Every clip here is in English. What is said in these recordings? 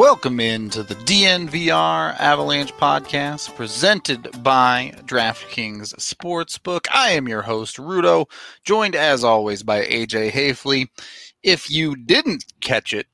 Welcome into the DNVR Avalanche podcast presented by DraftKings Sportsbook. I am your host, Rudo, joined as always by AJ Haefele. If you didn't catch it,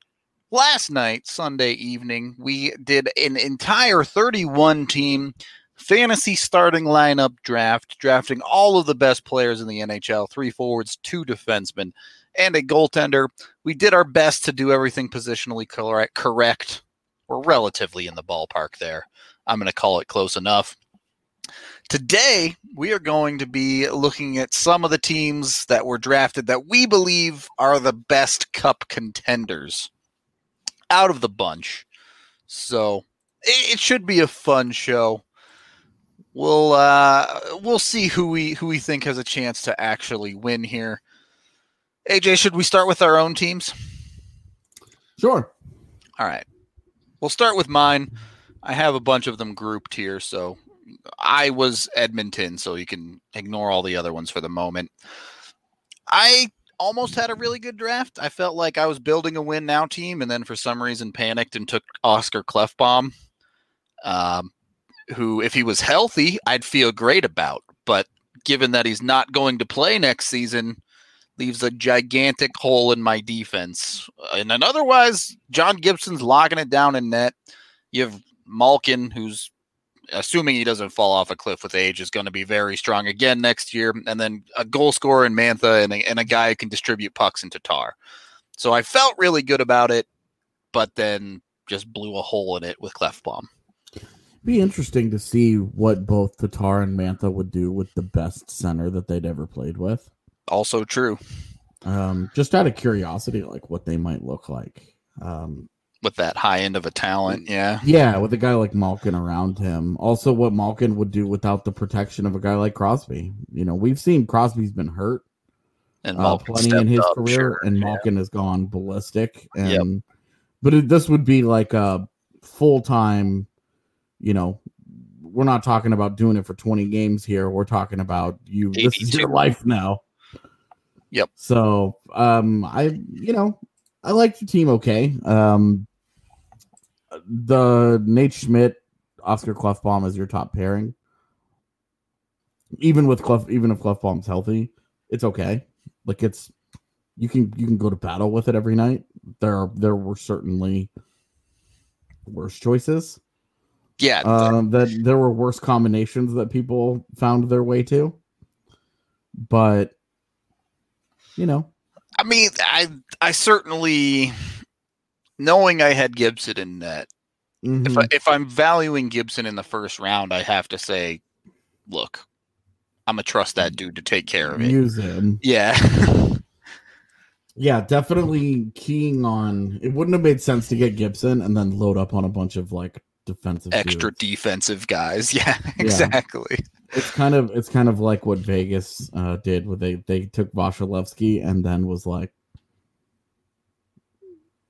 last night, Sunday evening, we did an entire 31 team fantasy starting lineup draft, drafting all of the best players in the NHL three forwards, two defensemen, and a goaltender. We did our best to do everything positionally correct. correct. We're relatively in the ballpark there. I'm going to call it close enough. Today, we are going to be looking at some of the teams that were drafted that we believe are the best cup contenders out of the bunch. So it should be a fun show. We'll uh, we'll see who we who we think has a chance to actually win here. AJ, should we start with our own teams? Sure. All right. We'll start with mine. I have a bunch of them grouped here, so I was Edmonton, so you can ignore all the other ones for the moment. I almost had a really good draft. I felt like I was building a win now team, and then for some reason panicked and took Oscar Klefbom, um, who, if he was healthy, I'd feel great about. But given that he's not going to play next season, leaves a gigantic hole in my defense. And then otherwise, John Gibson's locking it down in net. You have Malkin, who's assuming he doesn't fall off a cliff with age, is going to be very strong again next year. And then a goal scorer in Mantha and a, and a guy who can distribute pucks in Tatar. So I felt really good about it, but then just blew a hole in it with Klefbom. Be interesting to see what both Tatar and Mantha would do with the best center that they'd ever played with. Also true. Um, just out of curiosity, like what they might look like. Um, with that high end of a talent. Yeah. Yeah, with a guy like Malkin around him. Also, what Malkin would do without the protection of a guy like Crosby. You know, we've seen Crosby's been hurt and uh, plenty in his up, career, sure. and Malkin yeah. has gone ballistic. And yep. but it, this would be like a full time. You know, we're not talking about doing it for twenty games here. We're talking about you. 82. This is your life now. Yep. So, um, I you know I like the team okay. Um, the Nate Schmidt, Oscar Klefbom is your top pairing. Even with Clef, even if Klefbom's healthy, it's okay. Like it's you can you can go to battle with it every night. There are there were certainly worse choices. Yeah, um, that there were worse combinations that people found their way to. But you know, I mean, I I certainly knowing I had Gibson in net. Mm-hmm. If I, if I'm valuing Gibson in the first round, I have to say, look, I'm gonna trust that dude to take care of it. Use him. Yeah. yeah, definitely keying on. It wouldn't have made sense to get Gibson and then load up on a bunch of like defensive extra dudes. defensive guys. Yeah, exactly. Yeah it's kind of it's kind of like what Vegas uh, did, where they they took Vasilevskiy and then was like,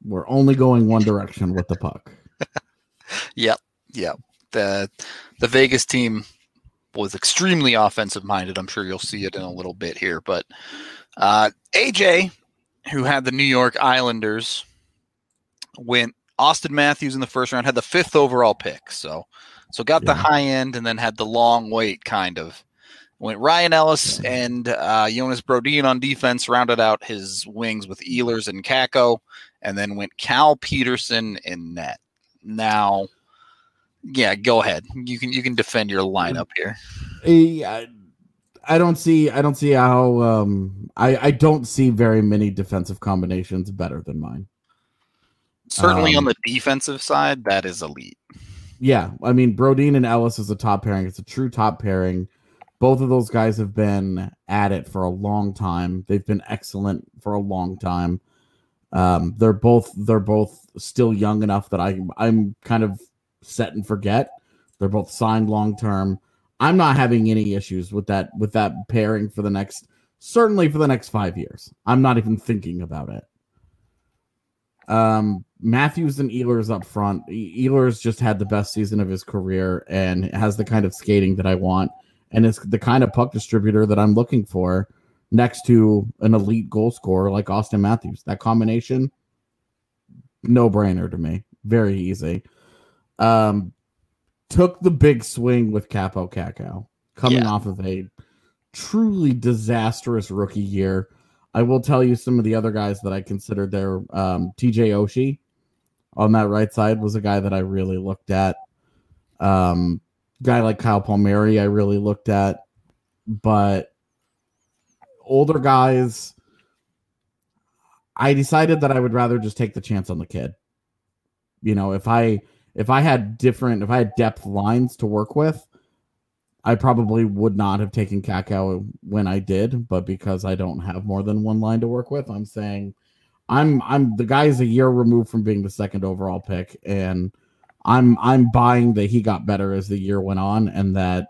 "We're only going one direction with the puck." yep, yep. the The Vegas team was extremely offensive minded. I'm sure you'll see it in a little bit here, but uh, AJ, who had the New York Islanders, went Auston Matthews in the first round, had the fifth overall pick. So so got yeah. the high end and then had the long wait kind of. Went Ryan Ellis and uh, Jonas Brodin on defense, rounded out his wings with Ehlers and Kakko, and then went Cal Petersen in net. Now, yeah, go ahead. You can you can defend your lineup here. Yeah, I don't see I don't see how um I I don't see very many defensive combinations better than mine. Certainly um, on the defensive side, that is elite. Yeah, I mean Brodin and Ellis is a top pairing. It's a true top pairing. Both of those guys have been at it for a long time. They've been excellent for a long time. Um, they're both they're both still young enough that I I'm kind of set and forget. They're both signed long term. I'm not having any issues with that with that pairing for the next certainly for the next five years. I'm not even thinking about it. Um, Matthews and Ehlers up front. Ehlers just had the best season of his career and has the kind of skating that I want, and it's the kind of puck distributor that I'm looking for next to an elite goal scorer like Auston Matthews. That combination, no brainer to me. very easy. Um, took the big swing with Kaapo Kakko coming Yeah. off of a truly disastrous rookie year. I will tell you some of the other guys that I considered there. Um, TJ Oshie on that right side was a guy that I really looked at. Um, guy like Kyle Palmieri, I really looked at, but older guys, I decided that I would rather just take the chance on the kid. You know, if I if I had different, if I had depth lines to work with, I probably would not have taken Kakko when I did, but because I don't have more than one line to work with, I'm saying I'm I'm the guy's a year removed from being the second overall pick, and I'm I'm buying that he got better as the year went on, and that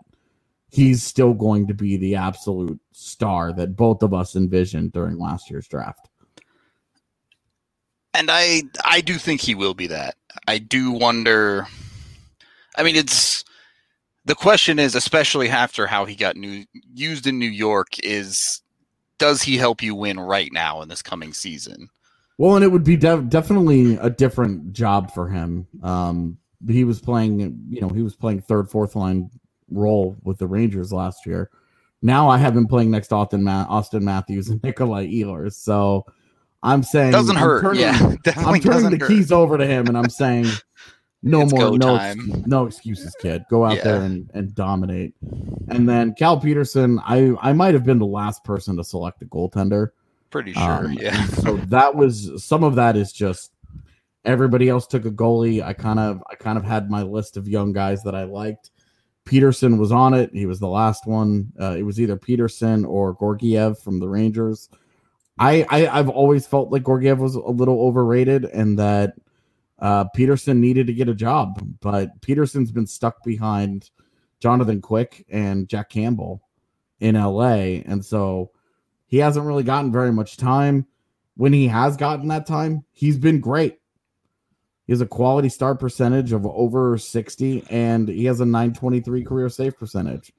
he's still going to be the absolute star that both of us envisioned during last year's draft. and I I do think he will be that. I do wonder. I mean, it's the question is, especially after how he got new used in New York, is does he help you win right now in this coming season? Well, and it would be def- definitely a different job for him. Um, he was playing, you know, he was playing third, fourth line role with the Rangers last year. Now I have him playing next to Auston, Ma- Auston Matthews and Nikolai Ehlers. So I'm saying Doesn't I'm hurt. turning- yeah, I'm turning the hurt. keys over to him, and I'm saying, no It's more, no, time. no excuses, kid. Go out Yeah. there and, and dominate. And then Cal Petersen, I I might have been the last person to select a goaltender. Pretty sure. Um, yeah. so that was some of that is just everybody else took a goalie. I kind of I kind of had my list of young guys that I liked. Petersen was on it. He was the last one. Uh, it was either Petersen or Georgiev from the Rangers. I, I I've always felt like Georgiev was a little overrated and that uh, Petersen needed to get a job, but Petersen's been stuck behind Jonathan Quick and Jack Campbell in LA, and so he hasn't really gotten very much time. When he has gotten that time, he's been great. He has a quality start percentage of over 60, and he has a 923 career save percentage.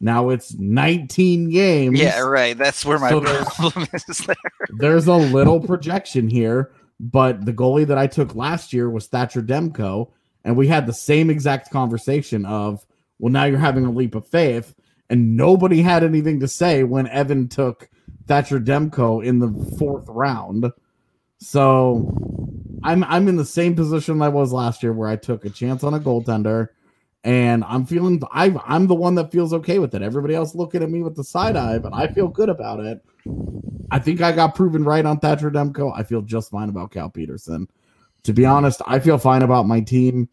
Now it's 19 games. Yeah, right. That's where my So there's- problem is. There. There's a little projection here, but the goalie that I took last year was Thatcher Demko, and we had the same exact conversation of, well, now you're having a leap of faith, and nobody had anything to say when Evan took Thatcher Demko in the fourth round. So I'm I'm in the same position I was last year where I took a chance on a goaltender and I'm feeling I I'm the one that feels okay with it. Everybody else looking at me with the side eye, but I feel good about it. I think I got proven right on Thatcher Demko. I feel just fine about Cal Petersen. To be honest, I feel fine about my team.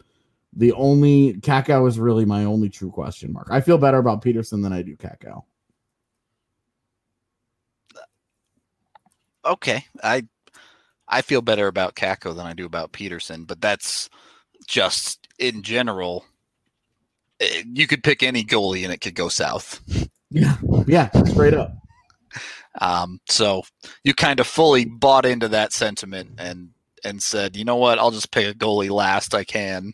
The only Kakko is really my only true question mark. I feel better about Petersen than I do Kakko. Okay, I I feel better about Kakko than I do about Petersen, but that's just in general. eh, You could pick any goalie and it could go south. Yeah, yeah, straight up. Um, so you kind of fully bought into that sentiment and and said, you know what, I'll just pick a goalie last I can,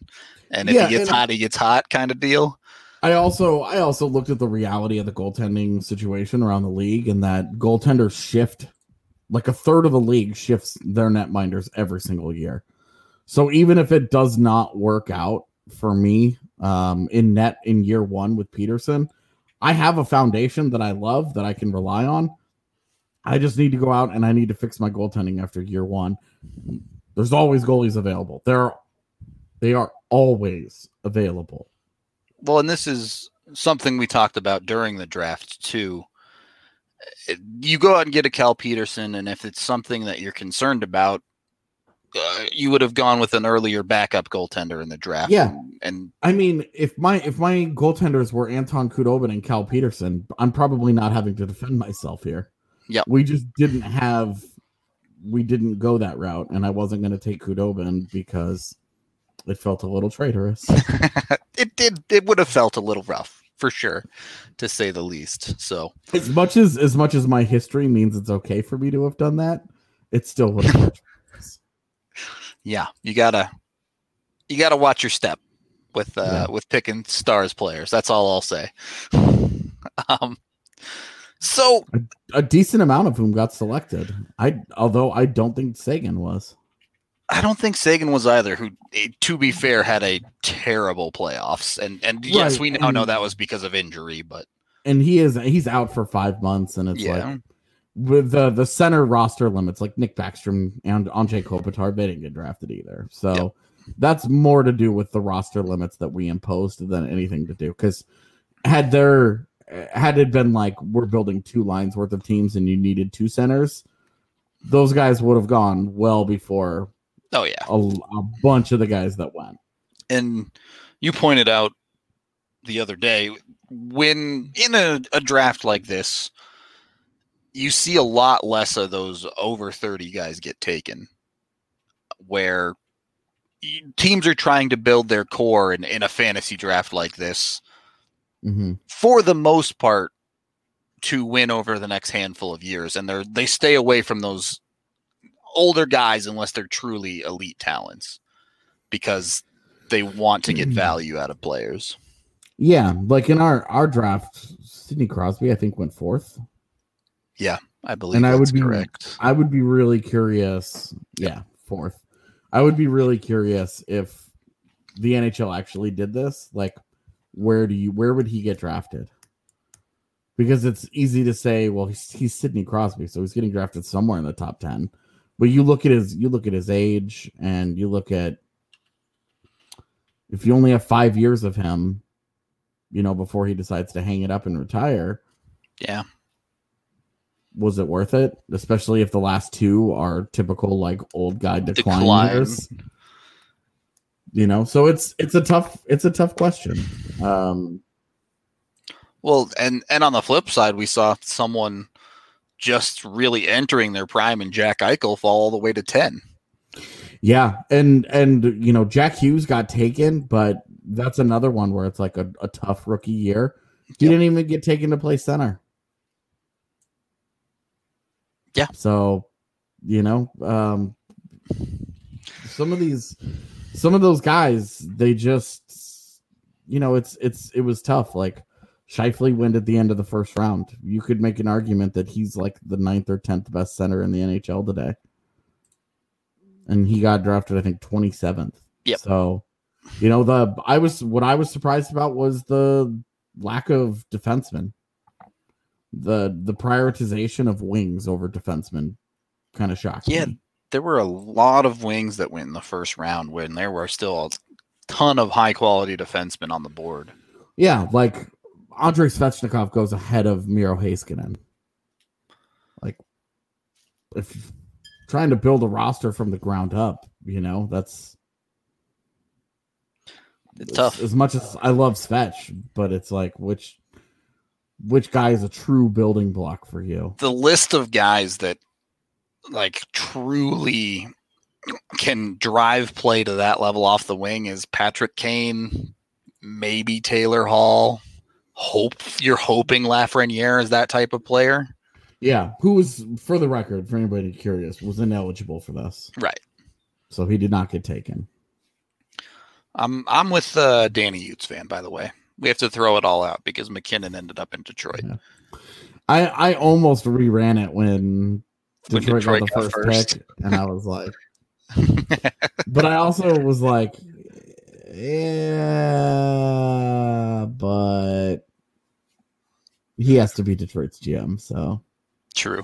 and if Yeah, he gets hot, he gets hot, kind of deal. I also I also looked at the reality of the goaltending situation around the league and that goaltenders shift like a third of the league shifts their netminders every single year. So even if it does not work out for me um, in net in year one with Petersen, I have a foundation that I love that I can rely on. I just need to go out and I need to fix my goaltending after year one. There's always goalies available. There, they are always available. Well, and this is something we talked about during the draft too. You go out and get a Cal Petersen, and if it's something that you're concerned about, uh, you would have gone with an earlier backup goaltender in the draft. Yeah. and, and I mean, if my if my goaltenders were Anton Khudobin and Cal Petersen, I'm probably not having to defend myself here. Yeah, We just didn't have we didn't go that route, and I wasn't going to take Khudobin because it felt a little traitorous. it did it would have felt a little rough for sure, to say the least. So as much as as much as my history means it's okay for me to have done that, it still would have yeah, you gotta you gotta watch your step with uh Yeah. with picking stars players. That's all I'll say. um, so A decent amount of whom got selected. I although I don't think Seguin was. I don't think Seguin was either. Who, eh, to be fair, had a terrible playoffs, and and yes, we now know that was because of injury, but and he is he's out for five months, and it's yeah, like with the the center roster limits, like Nick Backstrom and Andre Kopitar, they didn't get drafted either. So Yep. that's more to do with the roster limits that we imposed than anything to do. Because had there had it been like we're building two lines worth of teams and you needed two centers, those guys would have gone well before oh yeah, a, a bunch of the guys that went. and you pointed out the other day when in a, a draft like this you see a lot less of those over 30 guys get taken where teams are trying to build their core in, in a fantasy draft like this hmm for the most part to win over the next handful of years. And they're they stay away from those older guys unless they're truly elite talents because they want to get hmm. value out of players. Yeah, like in our our draft, Sidney Crosby, I think went fourth. Yeah, I believe And I would be- correct. I would be really curious. Yeah, fourth. I would be really curious if the NHL actually did this. Like, where do you where would he get drafted? Because it's easy to say, well, he's, he's Sidney Crosby, so he's getting drafted somewhere in the top ten. But you look at his you look at his age, and you look at if you only have five years of him, you know, before he decides to hang it up and retire, Yeah. was it worth it? Especially if the last two are typical like old guy decline, Decline. years. You know, so it's it's a tough it's a tough question. Um Well, and and on the flip side, we saw someone just really entering their prime and Jack Eichel fall all the way to 10. yeah, and and you know, Jack Hughes got taken, but that's another one where it's like a, a tough rookie year. He Yep. didn't even get taken to play center. Yeah. So, you know, um some of these some of those guys, they just you know, it's it's it was tough. Like Scheifele went at the end of the first round. You could make an argument that he's like the ninth or tenth best center in the NHL today. And he got drafted, I think, twenty seventh. Yep. So, you know, the I was what I was surprised about was the lack of defensemen. The the prioritization of wings over defensemen kind of shocked Yeah. me. There were a lot of wings that went in the first round when there were still a ton of high quality defensemen on the board. Yeah, like Andrei Svechnikov goes ahead of Miro Heiskanen. Like, if trying to build a roster from the ground up, you know, that's It's tough. As much as I love Svech, but it's like which which guy is a true building block for you? the list of guys that like truly can drive play to that level off the wing is Patrick Kane, maybe Taylor Hall. Hope you're hoping Lafreniere is that type of player. Yeah, who was for the record, for anybody curious, was ineligible for this, Right. so he did not get taken. I'm I'm with uh, Danny Utes fan, by the way. We have to throw it all out because MacKinnon ended up in Detroit. Yeah. I I almost reran it when When Detroit, Detroit got the got first, first. pick, and I was like, but I also was like, yeah, but he has to be Detroit's GM, so True.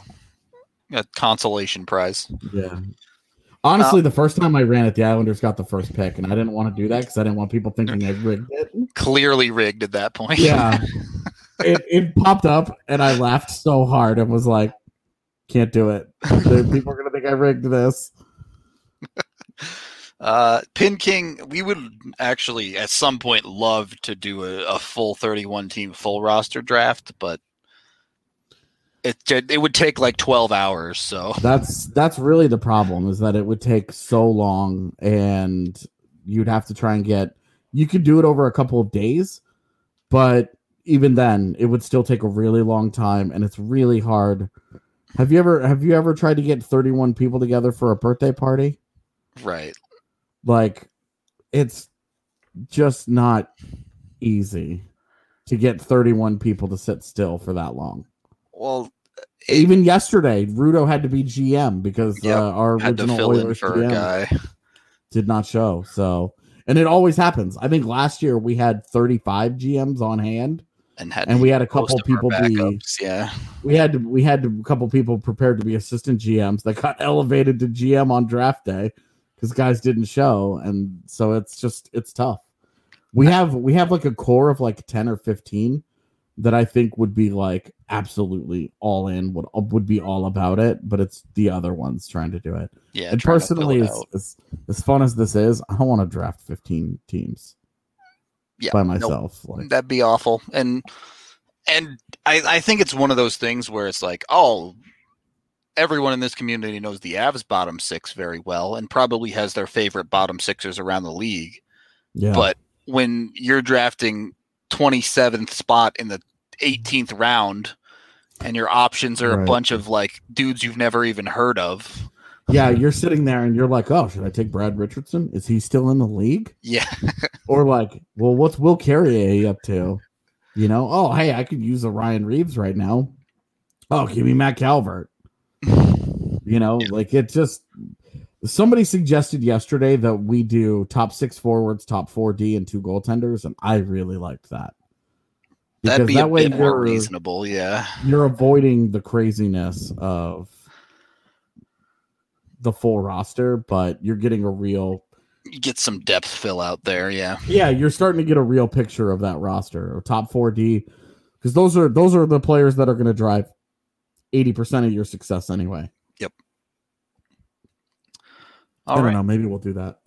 A consolation prize. yeah. Honestly, uh, the first time I ran it, the Islanders got the first pick, and I didn't want to do that because I didn't want people thinking I rigged it. Clearly rigged at that point. Yeah, it, it popped up, and I laughed so hard and was like, "Can't do it. People are gonna think I rigged this." Uh, Pin King, we would actually at some point love to do a, a full 31 team full roster draft, but it it would take like 12 hours. So That's that's really the problem is that it would take so long and you'd have to try and get you could do it over a couple of days, but even then it would still take a really long time and it's really hard. Have you ever have you ever tried to get 31 people together for a birthday party? right, Like it's just not easy to get 31 people to sit still for that long. well, it Even yesterday, Rudo had to be GM because Yep, uh, our original Oilers GM guy. did not show. So, and it always happens. I think last year we had 35 GMs on hand, and had and we had a couple people be yeah. we had we had a couple people prepared to be assistant GMs that got elevated to GM on draft day because guys didn't show, and so it's just it's tough. We have we have like a core of like 10 or 15 that I think would be like absolutely all in, would uh, would be all about it, but it's the other ones trying to do it. Yeah. and trying to fill personally, it as, as as fun as this is, I don't want to draft 15 teams Yeah, by nope. myself. Like, That'd be awful. And and I, I think it's one of those things where it's like, oh, everyone in this community knows the Avs bottom six very well and probably has their favorite bottom sixers around the league. yeah, But when you're drafting 27th spot in the 18th round and your options are a bunch of like dudes you've never even heard of. yeah, you're sitting there and you're like, oh, should I take Brad Richardson? Is he still in the league? Yeah. Or like, well, what's Will Carrier up to? You know, oh, hey, I could use a Ryan Reaves right now. Oh, give me Matt Calvert. You know, Yeah. like it just somebody suggested yesterday that we do top six forwards, top four D, and two goaltenders, and I really liked that. That'd Because be a way bit more reasonable. Yeah. you're avoiding the craziness of the full roster, but you're getting a real You get some depth fill out there. Yeah. yeah, you're starting to get a real picture of that roster or top four D because those are those are the players that are going to drive eighty percent of your success anyway. I All don't right. know. Maybe we'll do that.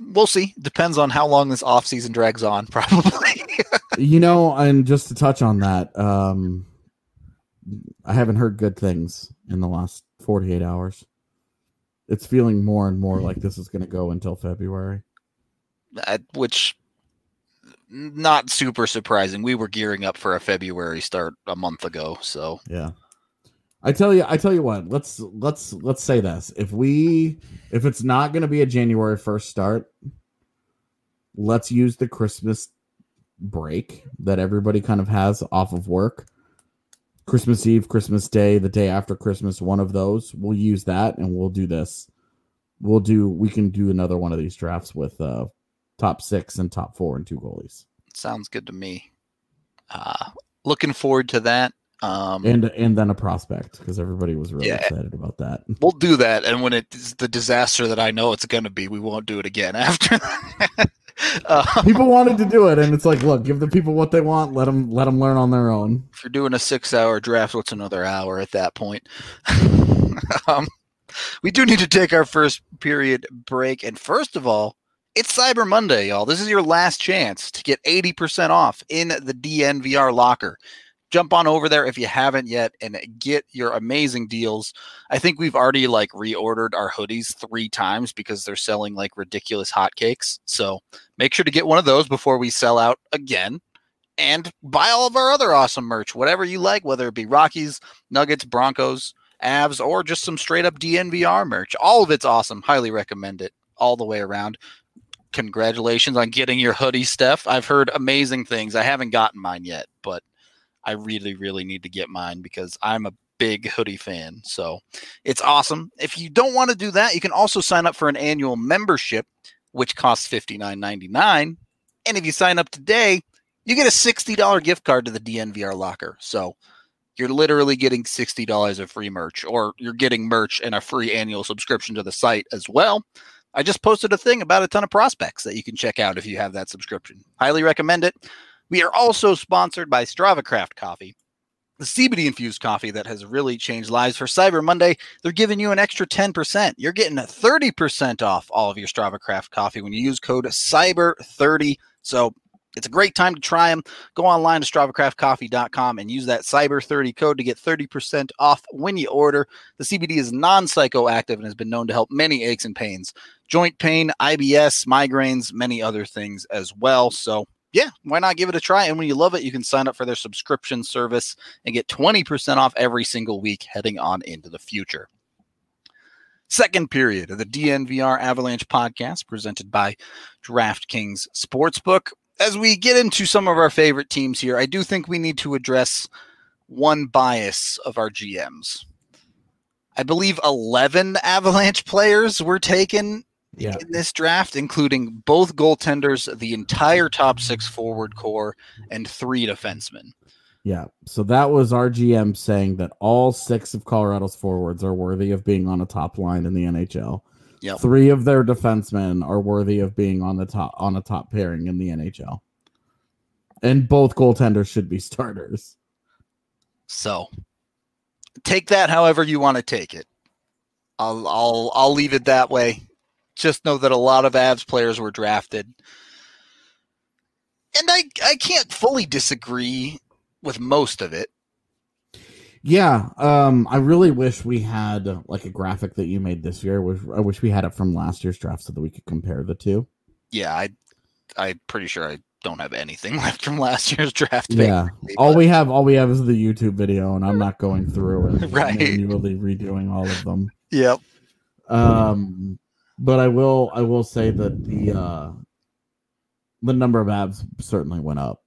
We'll see. Depends on how long this off season drags on, probably. you know, and just to touch on that, um, I haven't heard good things in the last forty eight hours. It's feeling more and more like this is going to go until February. Uh, Which not super surprising. We were gearing up for a February start a month ago, so Yeah. I tell you, I tell you what. Let's let's let's say this. If we if it's not going to be a January first start, let's use the Christmas break that everybody kind of has off of work. Christmas Eve, Christmas Day, the day after Christmas, one of those. We'll use that and we'll do this. We'll do we can do another one of these drafts with uh top 6 and top 4 and two goalies. sounds good to me. Uh, looking forward to that. Um, And and then a prospect because everybody was really Yeah. excited about that. we'll do that, and when it's the disaster that I know it's going to be, we won't do it again after that. uh, people wanted to do it and it's like look give the people what they want let them let them learn on their own if you're doing a six-hour draft, what's another hour at that point? um, we do need to take our first period break, and first of all, it's Cyber Monday, y'all. This is your last chance to get 80% off in the DNVR locker. Jump on over there if you haven't yet and get your amazing deals. I think we've already like reordered our hoodies three times because they're selling like ridiculous hotcakes. So make sure to get one of those before we sell out again and buy all of our other awesome merch, whatever you like, whether it be Rockies, Nuggets, Broncos, Avs, or just some straight up DNVR merch. All of it's awesome. Highly recommend it all the way around. Congratulations on getting your hoodie, Steph. I've heard amazing things. I haven't gotten mine yet, but I really, really need to get mine because I'm a big hoodie fan. So it's awesome. If you don't want to do that, you can also sign up for an annual membership, which costs $59.99. And if you sign up today, you get a $60 gift card to the DNVR locker. So you're literally getting $60 of free merch, or you're getting merch and a free annual subscription to the site as well. I just posted a thing about a ton of prospects that you can check out if you have that subscription. Highly recommend it. We are also sponsored by StravaCraft Coffee, the CBD infused coffee that has really changed lives. For Cyber Monday, they're giving you an extra 10%. You're getting 30% off all of your StravaCraft coffee when you use code CYBER30. So it's a great time to try them. Go online to StravaCraftCoffee.com and use that Cyber30 code to get 30% off when you order. The CBD is non psychoactive and has been known to help many aches and pains, joint pain, IBS, migraines, many other things as well. So, yeah, why not give it a try? And when you love it, you can sign up for their subscription service and get 20% off every single week heading on into the future. Second period of the DNVR Avalanche podcast presented by DraftKings Sportsbook. As we get into some of our favorite teams here, I do think we need to address one bias of our GMs. I believe 11 Avalanche players were taken Yeah. in this draft, including both goaltenders, the entire top six forward core, and three defensemen. Yeah. So that was our GM saying that all six of Colorado's forwards are worthy of being on a top line in the NHL. Yep. Three of their defensemen are worthy of being on the top on a top pairing in the NHL. And both goaltenders should be starters. So take that however you want to take it. I'll I'll I'll leave it that way. Just know that a lot of Avs players were drafted. And I I can't fully disagree with most of it. Yeah, um, I really wish we had like a graphic that you made this year. I wish we had it from last year's draft so that we could compare the two. Yeah, I I'm pretty sure I don't have anything left from last year's draft. Yeah, all we have, all we have is the YouTube video, and I'm not going through and Right. manually redoing all of them. Yep. Um, but I will, I will say that the uh, the number of Avs certainly went up.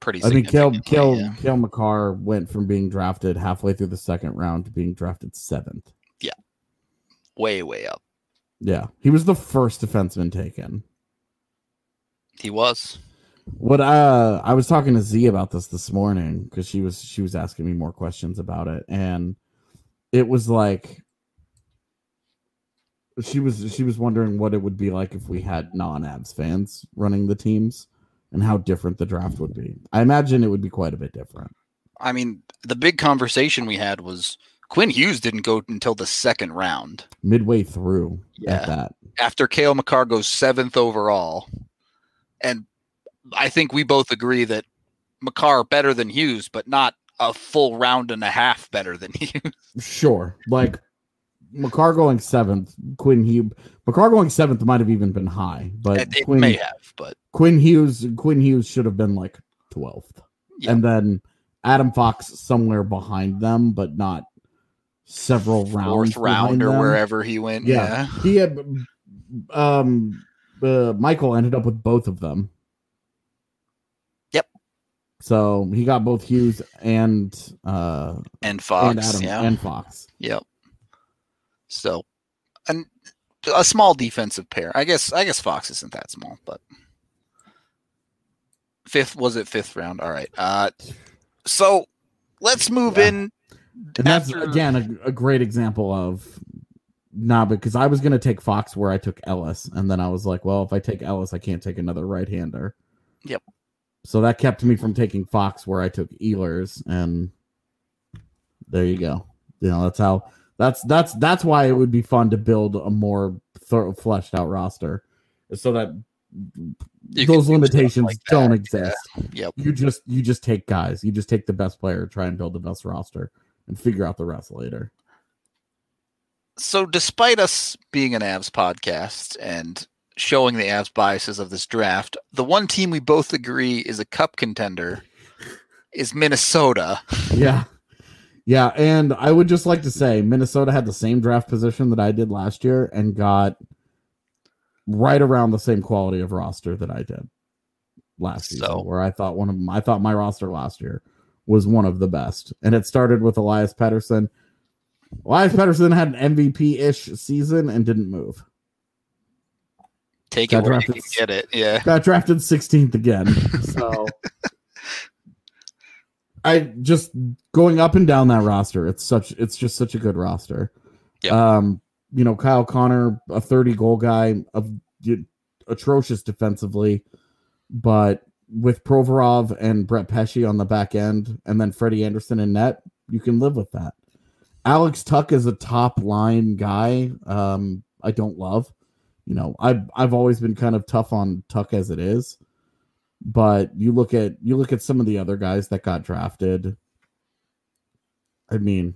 Pretty I mean, Cale, Cale, yeah. Cale Makar went from being drafted halfway through the second round to being drafted seventh. Yeah, way, way up. Yeah, he was the first defenseman taken. He was. What uh I was talking to Z about this this morning because she was she was asking me more questions about it and it was like she was she was wondering what it would be like if we had non-Avs fans running the teams and how different the draft would be. I imagine it would be quite a bit different. I mean, the big conversation we had was Quinn Hughes didn't go until the second round. Midway through Yeah. at that. after Cale Makar goes seventh overall. And I think we both agree that Makar better than Hughes, but not a full round and a half better than Hughes. Sure. Like Makar going seventh, Quinn Hughes Makar going seventh might have even been high, but it it Quinn, may have, but Quinn Hughes Quinn Hughes should have been like twelfth. Yeah. And then Adam Fox somewhere behind them, but not several rounds. fourth round or them. wherever he went. Yeah. Yeah. He had um uh, Michael ended up with both of them. Yep. So he got both Hughes and uh And Fox. and Adam yeah. and Fox. Yep. So, and a small defensive pair. I guess. I guess Fox isn't that small, but fifth was it fifth round? All right. Uh, so let's move Yeah. in. And that's again a, a great example of nah, because I was gonna take Fox where I took Ellis, and then I was like, well, if I take Ellis, I can't take another right hander. Yep. So that kept me from taking Fox where I took Ehlers, and there you go. You know, that's how that's that's that's why it would be fun to build a more thorough, fleshed out roster, so that You those limitations like don't yeah. exist. Yep. You just you just take guys. You just take the best player, try and build the best roster, and figure out the rest later. so despite us being an Avs podcast and showing the Avs biases of this draft, the one team we both agree is a cup contender is Minnesota. Yeah. Yeah, and I would just like to say Minnesota had the same draft position that I did last year and got right around the same quality of roster that I did last season. Where I thought one of them, I thought my roster last year was one of the best, and it started with Elias Pettersson. Elias Pettersson had an MVP ish season and didn't move. Take Got it drafted get it. Yeah. got drafted 16th again. So I just going up and down that roster. It's such it's just such a good roster. Yep. Um, you know, Kyle Connor, a 30 goal guy, of atrocious defensively, but with Provorov and Brett Pesce on the back end, and then Freddie Andersen in net, you can live with that. Alex Tuch is a top line guy. Um, I don't love. You know, I've I've always been kind of tough on Tuch as it is, but you look at you look at some of the other guys that got drafted. I mean,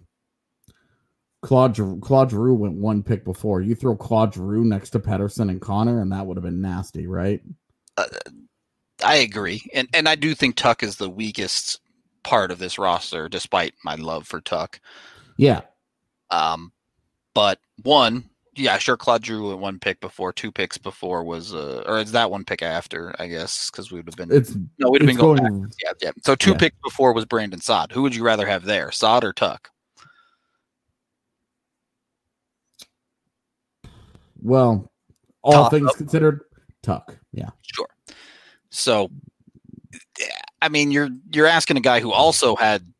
Claude Claude Giroux went one pick before. You throw Claude Giroux next to Pettersson and Connor, and that would have been nasty, right? I agree. And and I do think Tuch is the weakest part of this roster, despite my love for Tuch. Yeah, Um, but one, yeah, sure, Claude Giroux went one pick before, two picks before was, uh, or is that one pick after? I guess because we would have been it's no, we'd have been going, going. Yeah, yeah. So two Yeah. picks before was Brandon Saad. Who would you rather have there, Saad or Tuch? Well, all Toss things considered, Tuch. Yeah. Sure. So, I mean, you're you're asking a guy who also had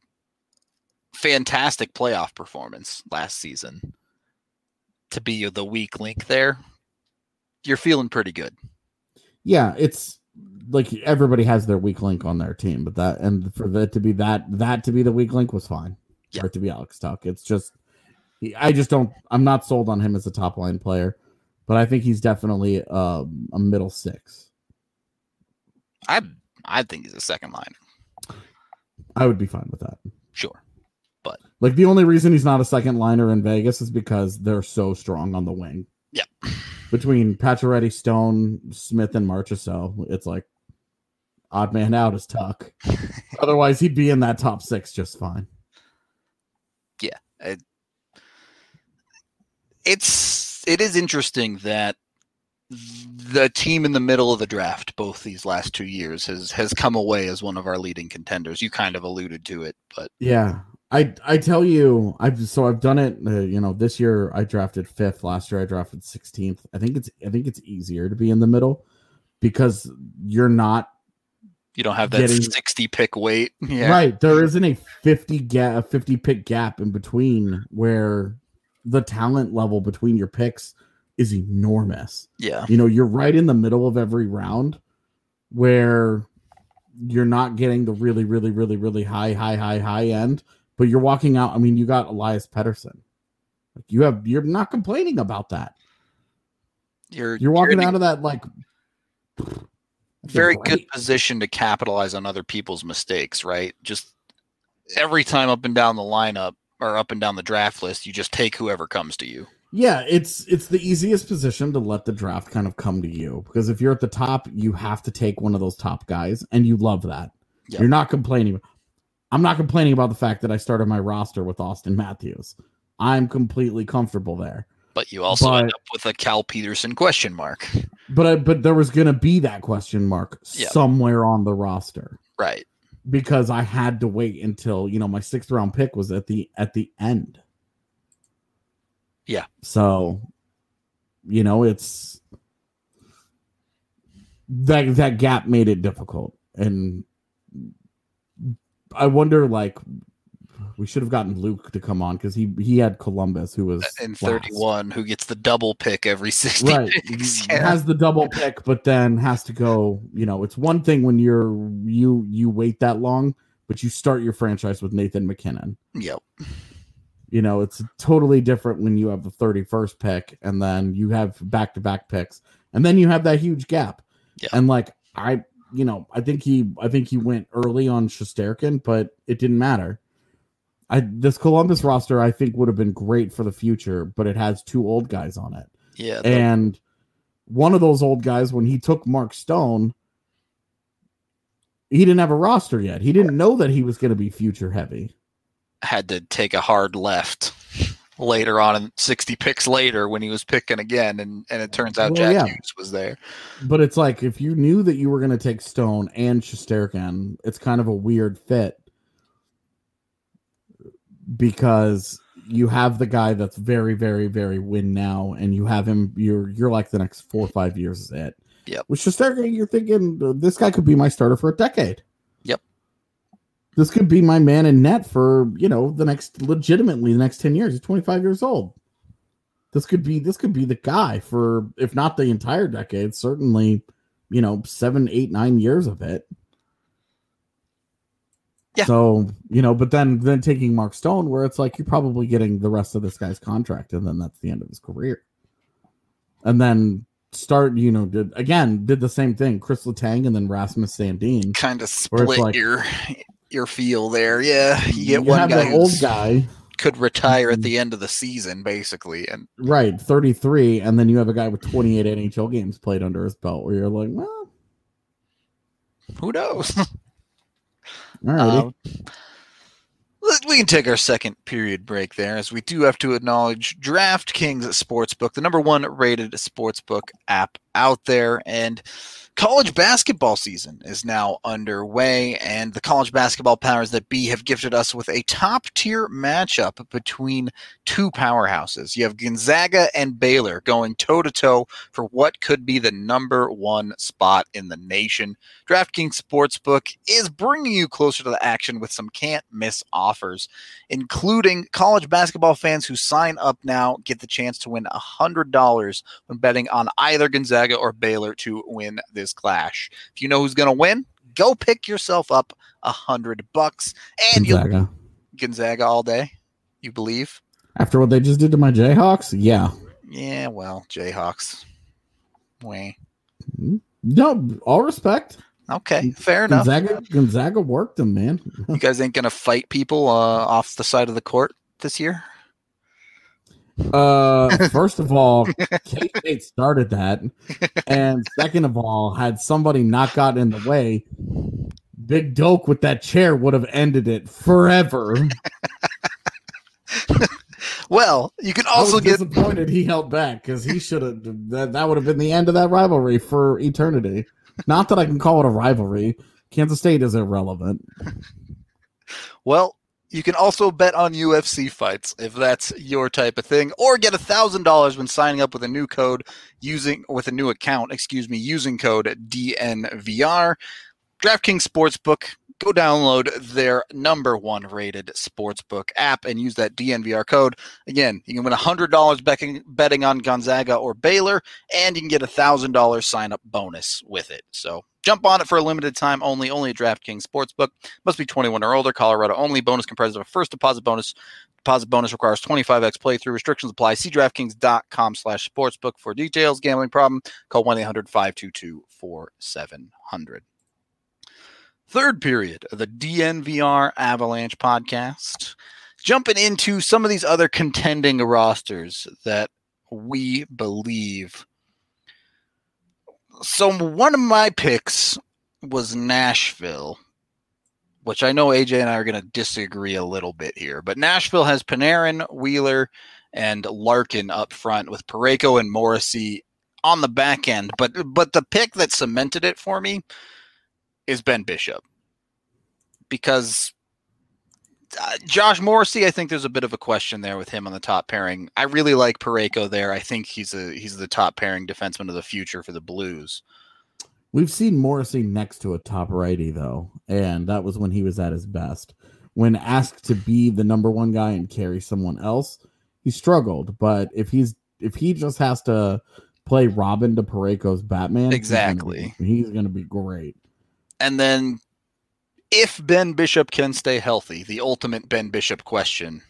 fantastic playoff performance last season to be the weak link there. You're feeling pretty good. Yeah, it's like everybody has their weak link on their team, but that and for that to be that that to be the weak link was fine. Yeah. For it to be Alex Tuch, it's just I just don't. I'm not sold on him as a top line player, but I think he's definitely um, a middle six. I I think he's a second liner. I would be fine with that. Sure. Like the only reason he's not a second liner in Vegas is because they're so strong on the wing. Yeah. Between Pacioretty, Stone, Smith, and Marchessault, it's like odd man out is Tuch. Otherwise, he'd be in that top six just fine. Yeah. It's it is interesting that the team in the middle of the draft both these last two years has has come away as one of our leading contenders. You kind of alluded to it, but Yeah, I I tell you, I've so I've done it. Uh, you know, this year I drafted fifth. Last year I drafted sixteenth. I think it's I think it's easier to be in the middle because you're not you don't have that Getting- 60 pick weight. Yeah. right. There isn't a fifty gap, a fifty pick gap in between where the talent level between your picks is enormous. Yeah. You know, you're right in the middle of every round where you're not getting the really, really, really, really high, high, high, high end, but you're walking out. I mean, you got Elias Pettersson. Like you have, you're not complaining about that. You're You're walking in a out of that like very great. good position to capitalize on other people's mistakes, right? Just every time up and down the lineup or up and down the draft list, you just take whoever comes to you. Yeah, it's it's the easiest position to let the draft kind of come to you because if you're at the top, you have to take one of those top guys, and you love that. Yep. You're not complaining. I'm not complaining about the fact that I started my roster with Auston Matthews. I'm completely comfortable there. But you also end up with a Cal Petersen question mark. But I, but there was gonna be that question mark Yep. somewhere on the roster Right. because I had to wait until you know my sixth round pick was at the at the end. Yeah. So, you know, it's that that gap made it difficult, and I wonder, like, we should have gotten Luke to come on because he he had Columbus, who was In 31, who gets the double pick every 60 right picks. Yeah. has the double pick but then has to go you know it's one thing when you're you you wait that long but you start your franchise with nathan mackinnon Yep. you know it's totally different when you have the 31st pick and then you have back-to-back picks and then you have that huge gap Yeah. and like i you know i think he i think he went early on Shesterkin, but it didn't matter i this columbus roster i think would have been great for the future but it has two old guys on it Yeah. the- and one of those old guys, when he took Mark Stone, he didn't have a roster yet. He didn't know that he was going to be future heavy. had to take a hard left later on in 60 picks later when he was picking again and, and it turns out Well, Jack yeah. Hughes was there. But it's like if you knew that you were going to take Stone and Shesterkin, it's kind of a weird fit because you have the guy that's very, very, very win now, and you have him. You're you're like the next four or five years is it. Yep. With Shesterkin, you're thinking this guy could be my starter for a decade. This could be my man in net for you know the next legitimately the next ten years. He's 25 years old. This could be this could be the guy for if not the entire decade, certainly you know seven, eight, nine years of it. Yeah. So you know, but then then taking Mark Stone, where it's like you're probably getting the rest of this guy's contract, and then that's the end of his career. And then start, you know, did again did the same thing, Chris Letang, and then Rasmus Sandin. Kind of split like- your your feel there. Yeah. You get You one guy old guy, could retire at the end of the season, basically. And right, 33, and then you have a guy with 28 NHL games played under his belt, where you're like, well, who knows? all. Um, we can take our second period break there, as we do have to acknowledge DraftKings Sportsbook, the number one rated sportsbook app out there. And college basketball season is now underway, and the college basketball powers that be have gifted us with a top tier matchup between two powerhouses. You have Gonzaga and Baylor going toe to toe for what could be the number one spot in the nation. DraftKings Sportsbook is bringing you closer to the action with some can't miss offers, including college basketball fans who sign up now get the chance to win $100 when betting on either Gonzaga or Baylor to win this clash. If you know who's going to win, go pick yourself up a hundred bucks and Gonzaga. Gonzaga all day. You believe? After what they just did to my Jayhawks, yeah. Yeah, well, Jayhawks. Way. No, all respect. Okay, fair enough. Gonzaga, Gonzaga worked them, man. You guys ain't gonna fight people uh, off the side of the court this year. Uh, first of all, K State started that, and second of all, had somebody not gotten in the way, Big Doke with that chair would have ended it forever. Well, you can I was also get disappointed he held back because he should have. That that would have been the end of that rivalry for eternity. Not that I can call it a rivalry. Kansas State is irrelevant. well. You can also bet on UFC fights if that's your type of thing, or get a thousand dollars when signing up with a new code using with a new account. Excuse me, using code DNVR. DraftKings Sportsbook. Go download their number one rated sportsbook app and use that DNVR code. Again, you can win $100 betting, betting on Gonzaga or Baylor, and you can get a $1,000 sign up bonus with it. So jump on it for a limited time only, only at DraftKings Sportsbook. Must be 21 or older, Colorado only. Bonus comprised of a first deposit bonus. Deposit bonus requires 25x playthrough. Restrictions apply. See DraftKings.com slash sportsbook for details. Gambling problem? Call 1 800 522 4700. Third period of the DNVR Avalanche podcast. Jumping into some of these other contending rosters that we believe. So, one of my picks was Nashville, which I know AJ and I are going to disagree a little bit here. But Nashville has Panarin, Wheeler, and Larkin up front with Parayko and Morrissey on the back end. But but the pick that cemented it for me is Ben Bishop because uh, Josh Morrissey, I think there's a bit of a question there with him on the top pairing. I really like Parayko there. I think he's a he's the top pairing defenseman of the future for the Blues. We've seen Morrissey next to a top righty though, and that was when he was at his best. When asked to be the number one guy and carry someone else, he struggled. But if he's if he just has to play Robin to Parayko's Batman, Exactly. he's he's gonna be great. And then if Ben Bishop can stay healthy, the ultimate Ben Bishop question,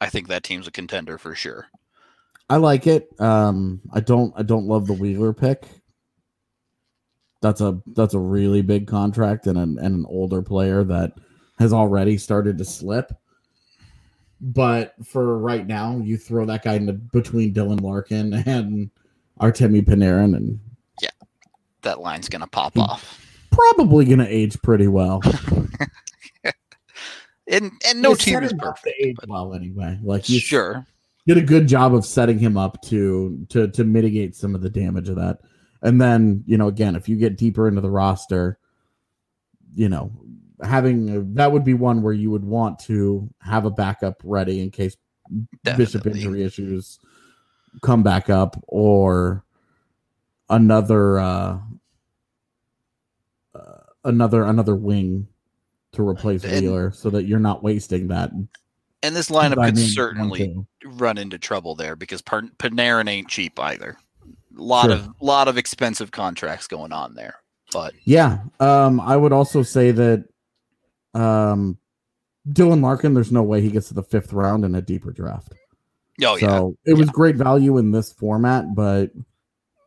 I think that team's a contender for sure. I like it. Um, I don't I don't love the Wheeler pick. That's a that's a really big contract and an and an older player that has already started to slip. But for right now, you throw that guy into between Dylan Larkin and Artemi Panarin, and yeah, That line's gonna pop off. Probably gonna age pretty well. And and no team is perfect. to age well anyway. Like you Sure. did a good job of setting him up to to to mitigate some of the damage of that. And then, you know, again, if you get deeper into the roster, you know, having that would be one where you would want to have a backup ready in case Bishop injury issues come back up or another uh, uh another another wing to replace And- Wheeler so that you're not wasting that. And this lineup could certainly run into trouble there because Panarin ain't cheap either. A lot Sure. of lot of expensive contracts going on there. But Yeah. Um, I would also say that um Dylan Larkin, there's no way he gets to the fifth round in a deeper draft. oh yeah, so it was great value in this format, but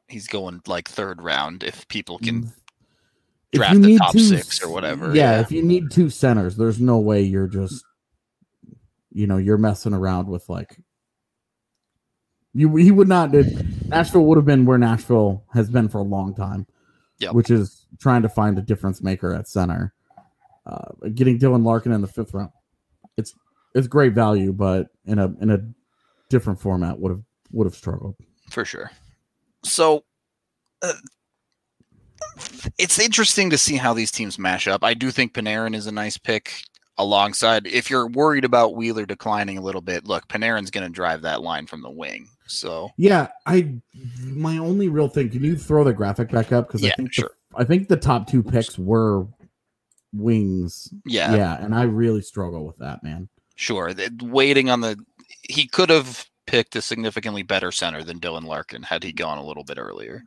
he's going like third round if people can. If draft you the need top two six or whatever, Yeah, yeah. if you need two centers, there's no way you're just you know, you're messing around with like you he would not Nashville would have been where Nashville has been for a long time. Yep. Which is trying to find a difference maker at center. Uh, getting Dylan Larkin in the fifth round, it's it's great value, but in a in a different format would have would have struggled. for sure. So it's interesting to see how these teams mash up. I do think Panarin is a nice pick alongside. If you're worried about Wheeler declining a little bit, look, Panarin's going to drive that line from the wing. So Yeah, I my only real thing. Can you throw the graphic back up? Because Yeah, I think sure. the, I think the top two picks were wings. yeah, yeah, and I really struggle with that, man. sure. The- Waiting on the, he could have picked a significantly better center than Dylan Larkin had he gone a little bit earlier.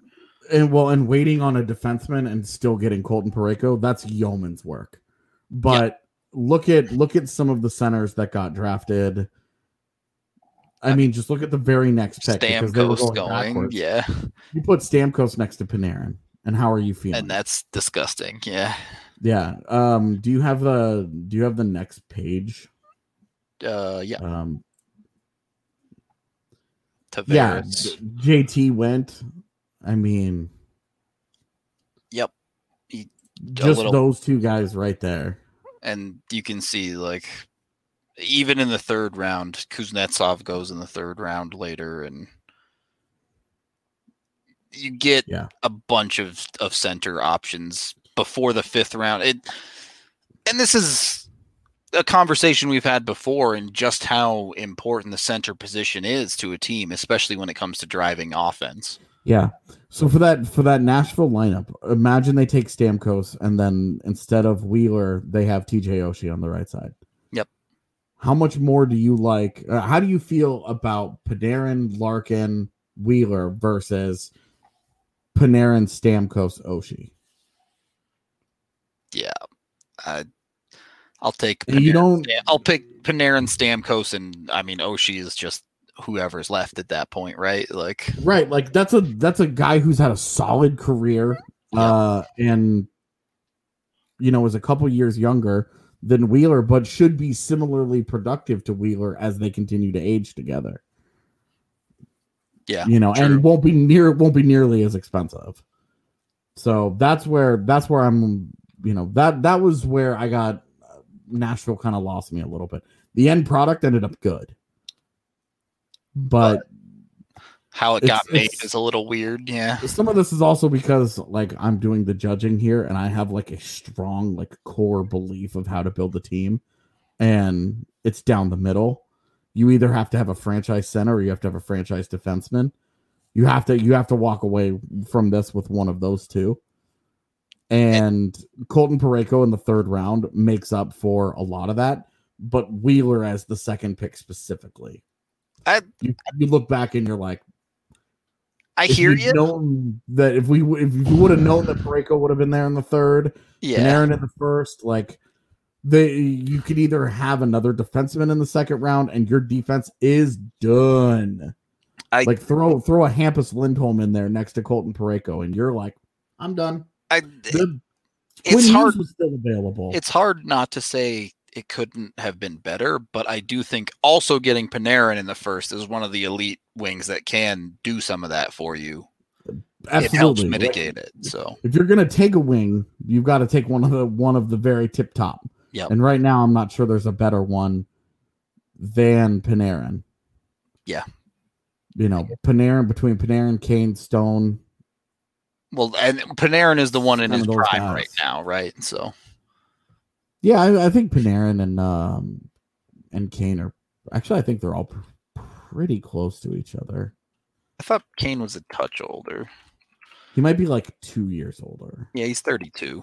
And well, and waiting on a defenseman and still getting Colton Parayko, that's yeoman's work. But look at look at some of the centers that got drafted. I mean, just look at the very next pick because they were Stamkos going, going, backwards. yeah, You put Stamkos next to Panarin, and how are you feeling? and that's disgusting. Yeah, yeah. Um. Do you have the Do you have the next page? uh, yeah. Um. Yeah. Tavares. J- JT went. I mean. Yep. He- Just little- those two guys right there. and you can see like even in the third round, Kuznetsov goes in the third round later, and you get Yeah. a bunch of of center options before the fifth round. It and this is a conversation we've had before, and just how important the center position is to a team, especially when it comes to driving offense. Yeah. So for that for that Nashville lineup, imagine they take Stamkos and then instead of Wheeler, they have TJ Oshie on the right side. Yep. How much more do you like? Uh, how do you feel about Panarin, Larkin, Wheeler versus Panarin, Stamkos, Oshie? Yeah, I, I'll take. And you don't. I'll pick Panarin, Stamkos, and I mean Oshie is just whoever's left at that point, right? Like, Right, like that's a that's a guy who's had a solid career, uh, and you know is a couple years younger than Wheeler, but should be similarly productive to Wheeler as they continue to age together. Yeah, you know, true. and won't be near won't be nearly as expensive. So that's where that's where I'm. You know that that was where I got uh, Nashville kind of lost me a little bit. The end product ended up good, but how it it's- got made it's- is a little weird. Yeah, some of this is also because like I'm doing the judging here and I have like a strong like core belief of how to build a team and it's down the middle. You either have to have a franchise center or you have to have a franchise defenseman. You have to you have to walk away from this with one of those two. And Colton Parayko in the third round makes up for a lot of that, but Wheeler as the second pick specifically. I You, you look back and you're like, I hear you'd. Known that if we if you would have known that Parayko would have been there in the third, Yeah, and Aaron in the first, like they you could either have another defenseman in the second round, and your defense is done. I- like throw throw a Hampus Lindholm in there next to Colton Parayko, and you're like, I'm done. I, The, it's Quinn Hughes hard. was still available. It's hard not to say it couldn't have been better, but I do think also getting Panarin in the first is one of the elite wings that can do some of that for you. Absolutely. It helps mitigate it. So if you're gonna take a wing, you've got to take one of the one of the very tip top. Yep. And right now, I'm not sure there's a better one than Panarin. Yeah. You know, Panarin between Panarin, Kane, Stone. well, and Panarin is the one in his prime guys. right now, right? So Yeah, I, I think Panarin and um and Kane are actually. I think they're all pr- pretty close to each other. I thought Kane was a touch older. He might be like two years older. Yeah, he's 32.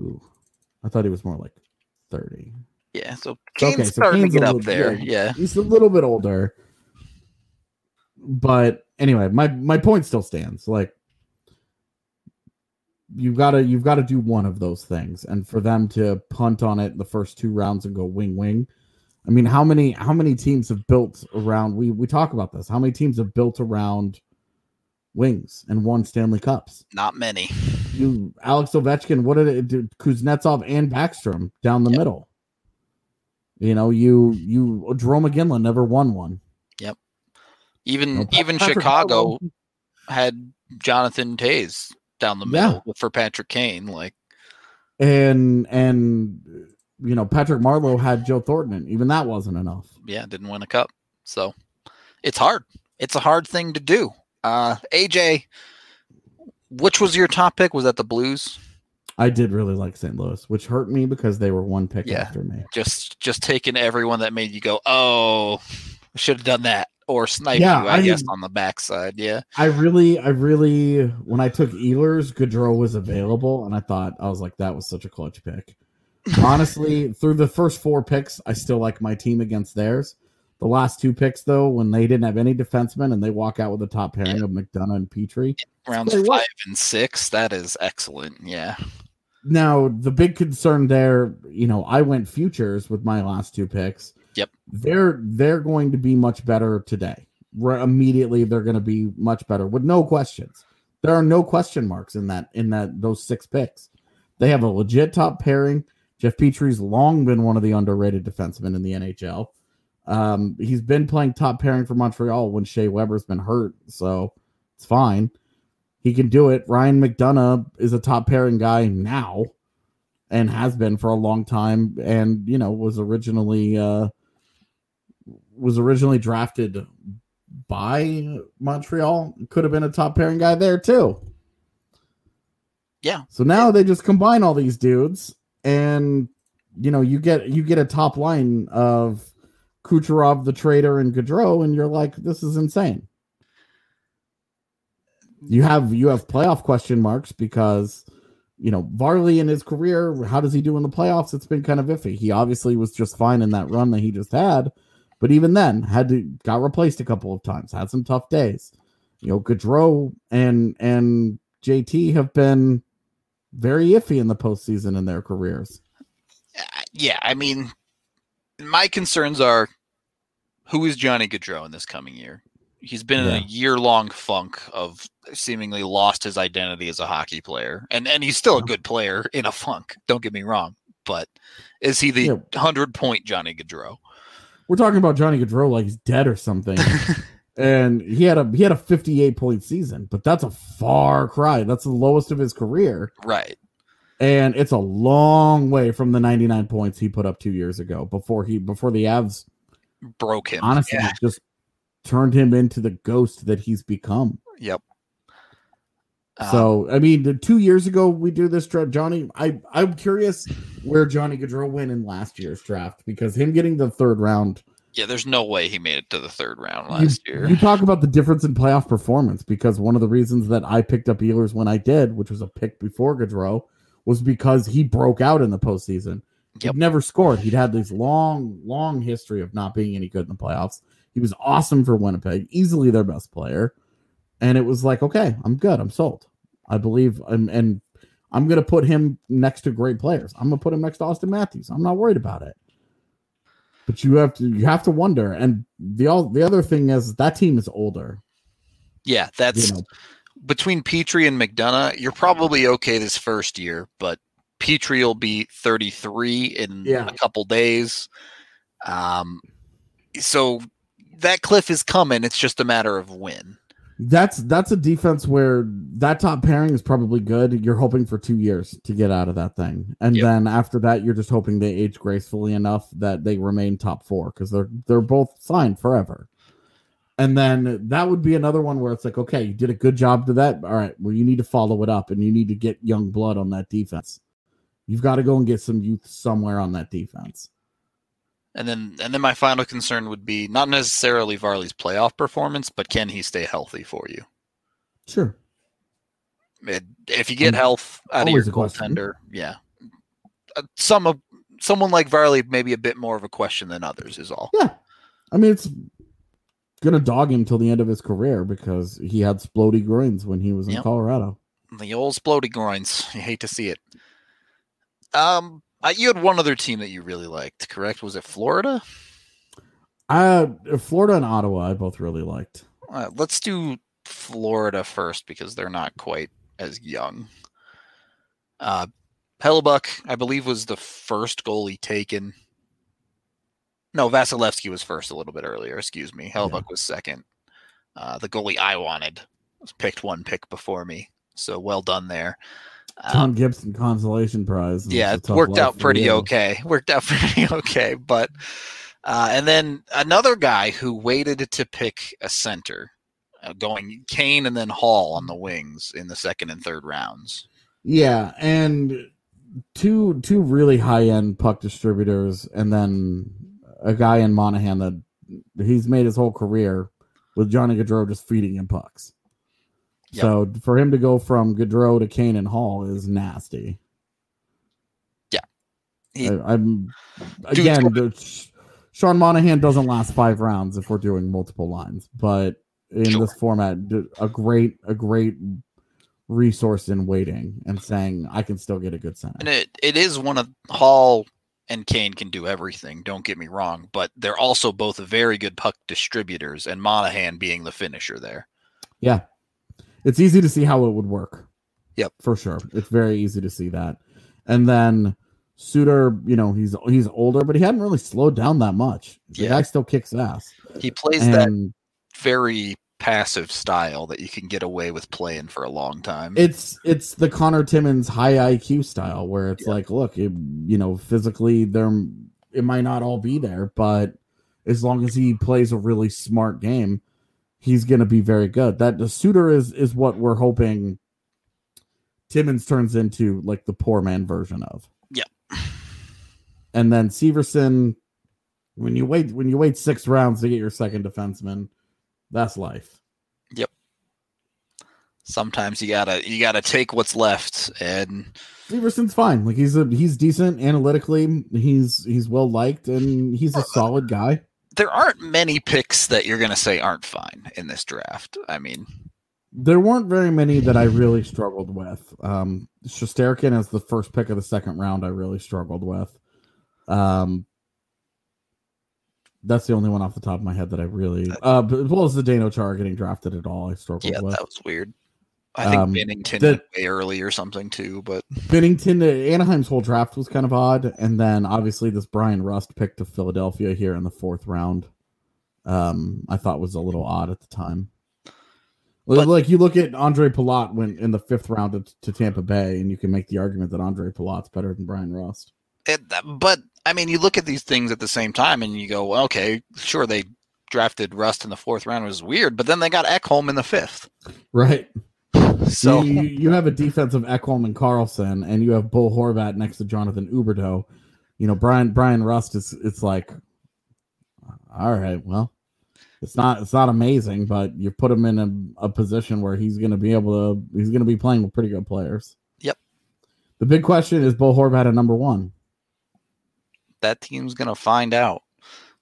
Ooh, I thought he was more like thirty. Yeah, so Okay, Kane's so starting Kane's to get up little- there. yeah. Yeah. he's a little bit older but anyway my my point still stands like you've got to you've got to do one of those things. And for them to punt on it the first two rounds and go wing wing. I mean how many how many teams have built around we we talk about this. How many teams have built around wings and won stanley cups? Not many. you alex ovechkin what did it do? Kuznetsov and backstrom down the Yep. middle. You know you you Jarome Iginla never won one. Yep. Even No, even Chicago had Jonathan Toews down the Yeah. middle for Patrick Kane. Like, and and you know Patrick Marleau had Joe Thornton. and Even that wasn't enough. yeah, didn't win a cup. So it's hard. It's a hard thing to do. Uh, AJ, Which was your top pick? Was that the Blues? I did really like St. Louis, which hurt me because they were one pick Yeah. after me. Just just taking everyone that made you go, oh, should have done that, or snipe Yeah, you, I, I guess, on the backside. Yeah, I really, I really, when I took Ehlers, Gaudreau was available, and I thought I was like, that was such a clutch pick. Honestly, through the first four picks, I still like my team against theirs. The last two picks, though, when they didn't have any defensemen and they walk out with a top pairing of McDonagh and Petry. rounds five what. and six. That is excellent. Yeah, Now, the big concern there, you know, I went futures with my last two picks. Yep. They're they're going to be much better today. Right immediately they're going to be much better with no questions. There are no question marks in that in that those six picks. They have a legit top pairing. Jeff Petry's long been one of the underrated defensemen in the NHL. Um, he's been playing top pairing for Montreal when Shea Weber's been hurt, so it's fine. He can do it. Ryan McDonagh is a top pairing guy now and has been for a long time and you know was originally uh was originally drafted by Montreal. Could have been a top pairing guy there too. Yeah. So now they just combine all these dudes and you know you get you get a top line of Kucherov, the trader, and Gaudreau, and you're like, this is insane. You have you have playoff question marks because you know Varley in his career. How does he do in the playoffs? It's been kind of iffy. He obviously was just fine in that run that he just had, but even then had to got replaced a couple of times. Had some tough days. You know, Gaudreau and and JT have been very iffy in the postseason in their careers. Uh, yeah. I mean, my concerns are who is Johnny Gaudreau in this coming year? He's been in a year long funk of seemingly lost his identity as a hockey player, and and he's still a good player in a funk. Don't get me wrong, but is he the Yeah. hundred point Johnny Gaudreau? We're talking about Johnny Gaudreau like he's dead or something. and he had a he had a 58 point season, but that's a far cry. That's the lowest of his career. right. and it's a long way from the 99 points he put up two years ago before he before the Avs Broke him. honestly Yeah. just turned him into the ghost that he's become. Yep. Um, so I mean, the two years ago we do this draft, Johnny. I I'm curious where Johnny Gaudreau went in last year's draft because him getting the third round. yeah, there's no way he made it to the third round You, last year. you talk about the difference in playoff performance because one of the reasons that I picked up Ehlers when I did, which was a pick before Gaudreau, was because he broke out in the postseason. Yep. He'd never scored. He'd had this long, long history of not being any good in the playoffs. He was awesome for Winnipeg, easily their best player. And it was like, okay, I'm good. I'm sold. I believe and and I'm gonna put him next to great players. I'm gonna put him next to Auston Matthews. I'm not worried about it. But you have to you have to wonder. And the all the other thing is that team is older. yeah, that's You know, between Petry and McDonagh. You're probably okay this first year, but Petry will be 33 in Yeah. a couple days. Um, so that cliff is coming. It's just a matter of when. That's that's a defense where that top pairing is probably good. You're hoping for two years to get out of that thing, and Yep. then after that, you're just hoping they age gracefully enough that they remain top four because they're they're both signed forever. And then that would be another one where it's like, okay, you did a good job to that. All right, well, you need to follow it up, and you need to get young blood on that defense. You've got to go and get some youth somewhere on that defense. And then, and then my final concern would be not necessarily Varley's playoff performance, but can he stay healthy for you? Sure. It- If you get Mm, health out of your goaltender, yeah, Uh, some of someone like Varley maybe a bit more of a question than others is all. Yeah. I mean, it's gonna dog him till the end of his career because he had splody groins when he was in Yep. Colorado. The old splody groins. You hate to see it. Um, uh, you had one other team that you really liked, correct? Was it Florida? Uh Florida and Ottawa, I both really liked. Uh, let's do Florida first because they're not quite as young. Uh, Hellebuyck, I believe, was the first goalie taken. No, Vasilevskiy was first a little bit earlier. Excuse me. Hellebuyck was second. Uh, the goalie I wanted was picked one pick before me. So well done there. Tom Um, Gibson consolation prize. yeah, it worked out pretty okay. Worked out pretty okay. But uh, and then another guy who waited to pick a center, uh, going Kane and then Hall on the wings in the second and third rounds. Yeah, and two two really high end puck distributors, and then a guy in Monahan that he's made his whole career with Johnny Gaudreau just feeding him pucks. Yep. So for him to go from Gaudreau to Kane and Hall is nasty. Yeah. He- I, am again. Sean Monahan doesn't last five rounds if we're doing multiple lines, but in Sure. this format, a great a great resource in waiting and saying I can still get a good center. And it, it is one of Hall and Kane can do everything, don't get me wrong, but they're also both very good puck distributors, and Monahan being the finisher there. Yeah. It's easy to see how it would work. Yep. For sure. It's very easy to see that. And then Suter, you know, he's he's older, but he hadn't really slowed down that much. The Yeah. guy still kicks ass. He plays that very passive style that you can get away with playing for a long time. it's it's the Conor Timmins high IQ style where it's Yeah. like, look, it, you know, physically there it might not all be there, but as long as he plays a really smart game, he's going to be very good. That the Suter is is what we're hoping Timmins turns into like the poor man version of. Yep. And then Severson when you wait when you wait 6 rounds to get your second defenseman, that's life. Yep. Sometimes you gotta you gotta take what's left, and Severson's fine. Like he's a he's decent analytically. He's he's well liked and he's a solid guy. There aren't many picks that you're gonna say aren't fine in this draft. I mean, There weren't very many that I really struggled with. Um Shostakin as the first pick of the second round, I really struggled with. Um that's the only one off the top of my head that I really uh as well as the Zdeno Chara getting drafted at all, I struggled yeah, with. that was weird. I think Um, Binnington the- way early or something too, but Binnington, uh, Anaheim's whole draft was kind of odd, and then obviously this Bryan Rust pick to Philadelphia here in the fourth round, um, I thought was a little odd at the time. But- like you look at Ondrej Palat when in the fifth round to, to Tampa Bay, and you can make the argument that Ondrej Palat's better than Bryan Rust. it, but I mean, you look at these things at the same time, and you go, well, okay, sure, they drafted Rust in the fourth round it was weird, but then they got Ekholm in the fifth. Right. So you, you, you have a defensive Ekholm and Carlson, and you have Bo Horvat next to Jonathan Huberdeau. You know, Brian Bryan Rust is it's like, all right, well, it's not it's not amazing, but you put him in a, a position where he's going to be able to he's going to be playing with pretty good players. Yep. The big question is Bo Horvat at number one. that team's gonna find out.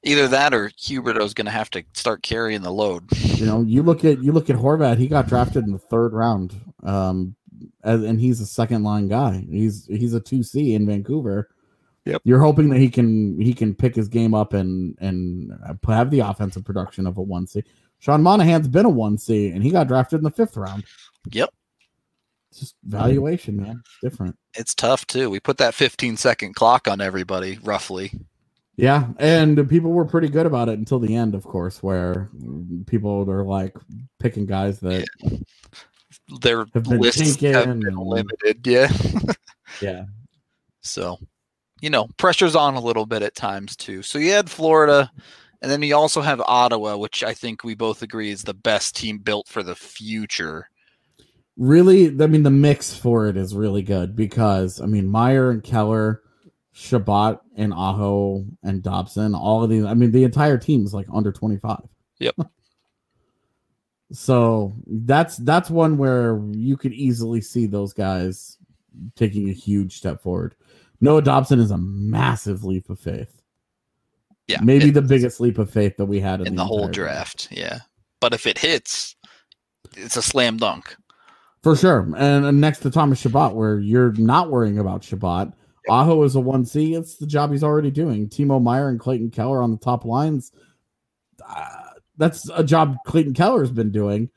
Either that or Huberdeau's gonna have to start carrying the load. You know, you look at you look at Horvat. He got drafted in the third round, um, and he's a second line guy. He's he's a two C in Vancouver. Yep. You're hoping that he can he can pick his game up and and have the offensive production of a one C. Sean Monahan's been a one C, and he got drafted in the fifth round. Yep. It's just valuation, man. It's different. It's tough too. We put that 15 second clock on everybody, roughly. Yeah, and people were pretty good about it until the end, of course, where people are like picking guys that Their Have been lists have been and- limited. Yeah. yeah So, you know, pressure's on a little bit at times too. So you had Florida, and then you also have Ottawa, which I think we both agree is the best team built for the future. really i mean the mix for it is really good because i mean meier and keller chabot and aho and dobson all of these i mean the entire team is like under 25 Yep. so that's that's one where you could easily see those guys taking a huge step forward noah dobson is a massive leap of faith Yeah. maybe the biggest leap of faith that we had in, in the whole entire draft. Yeah. But if it hits, it's a slam dunk. For sure. And, and next to Thomas Chabot, where you're not worrying about Chabot. Aho is a 1C. It's the job he's already doing. Timo Meier and Clayton Keller on the top lines. Uh, that's a job Clayton Keller's been doing.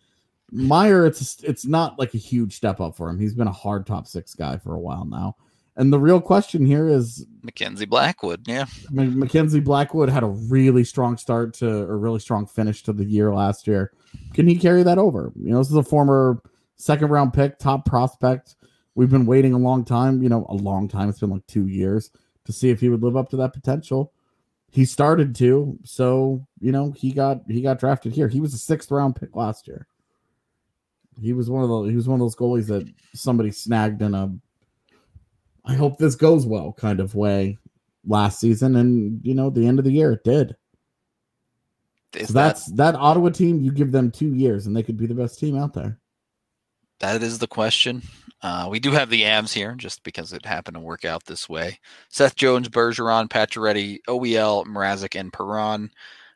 Meier, it's it's not like a huge step up for him. He's been a hard top six guy for a while now. And the real question here is Mackenzie Blackwood. Yeah. M- Mackenzie Blackwood had a really strong start to a really strong finish to the year last year. Can he carry that over? You know, this is a former second round pick, top prospect. We've been waiting a long time, you know, a long time. It's been like two years to see if he would live up to that potential. He started to, so you know, he got he got drafted here. He was a sixth round pick last year. He was one of the he was one of those goalies that somebody snagged in a I hope this goes well kind of way last season and you know the end of the year it did. So that, that's that Ottawa team you give them 2 years and they could be the best team out there. that is the question. Uh, we do have the AMs here just because it happened to work out this way. Seth Jones, Bergeron, Pacioretty, OEL, Mrazek, and Perron.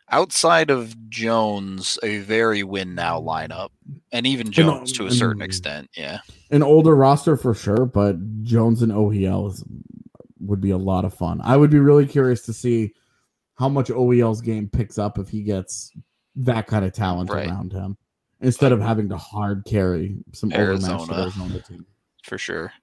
Outside of Jones, a very win now lineup, and even Jones to a certain and- extent. Yeah, An older roster for sure, but Jones and OEL is, would be a lot of fun. I would be really curious to see how much OEL's game picks up if he gets that kind of talent Right. around him instead of having to hard carry some Arizona. Arizona team. For sure.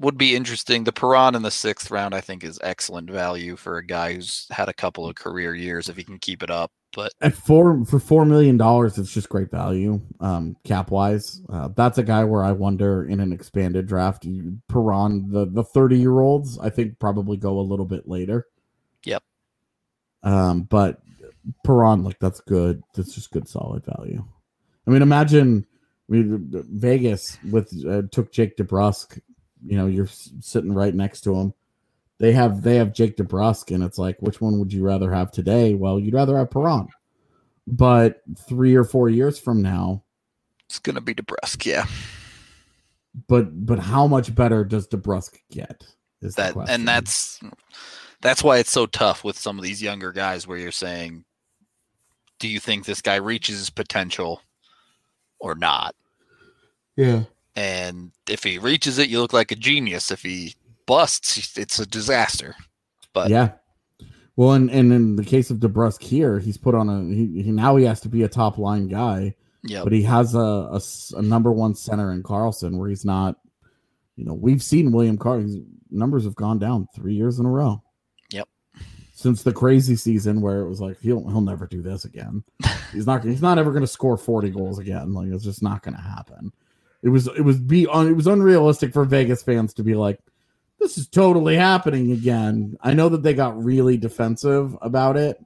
Would be interesting. The Perron in the sixth round, I think, is excellent value for a guy who's had a couple of career years if he can keep it up. But At four for four million dollars, it's just great value, um, cap wise. Uh, that's a guy where I wonder in an expanded draft, Perron, the the thirty year olds, I think probably go a little bit later. Yep. Um, but Perron, like that's good. That's just good, solid value. I mean, imagine Vegas with uh, took Jake DeBrusk. You know, you're sitting right next to him. They have they have Jake DeBrusk, and it's like, which one would you rather have today? Well, you'd rather have Perron. But three or four years from now, it's gonna be DeBrusk, yeah. but but how much better does DeBrusk get? Is That and that's that's why it's so tough with some of these younger guys where you're saying, do you think this guy reaches his potential or not? Yeah. And if he reaches it, you look like a genius. If he busts, it's a disaster. But yeah. Well, and, and in the case of DeBrusk here, he's put on a he, he now he has to be a top line guy, yeah, but he has a a number one center in Karlsson where he's not. You know, we've seen William Karlsson's numbers have gone down three years in a row. Yep. Since the crazy season where it was like he'll he'll never do this again. he's not he's not ever going to score forty goals again. Like it's just not going to happen. It was it was be un, it was unrealistic for Vegas fans to be like, this is totally happening again. I know that they got really defensive about it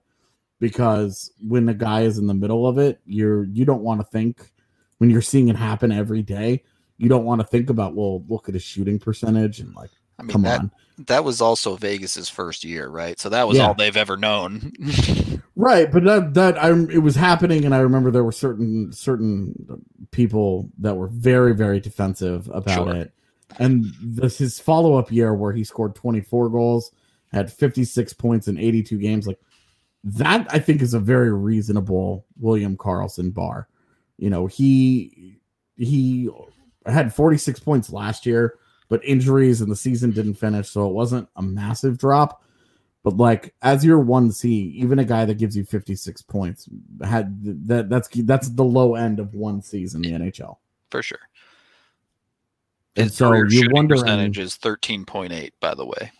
because when the guy is in the middle of it, you're you don't want to think when you're seeing it happen every day. You don't want to think about well, look at his shooting percentage and like, I mean come that on, that was also Vegas's first year, right? So that was Yeah. all they've ever known. right? But that that I it was happening, and I remember there were certain certain people that were very very defensive about Sure. it. And this his follow up year where he scored 24 goals, had 56 points in 82 games, like that I think is a very reasonable William Karlsson bar. You know, he he had 46 points last year, but injuries and the season didn't finish, so it wasn't a massive drop. But like as your one C, even a guy that gives you 56 points had that that's that's the low end of one season in the NHL. for sure. And His so you wonder percentage is thirteen point eight, by the way,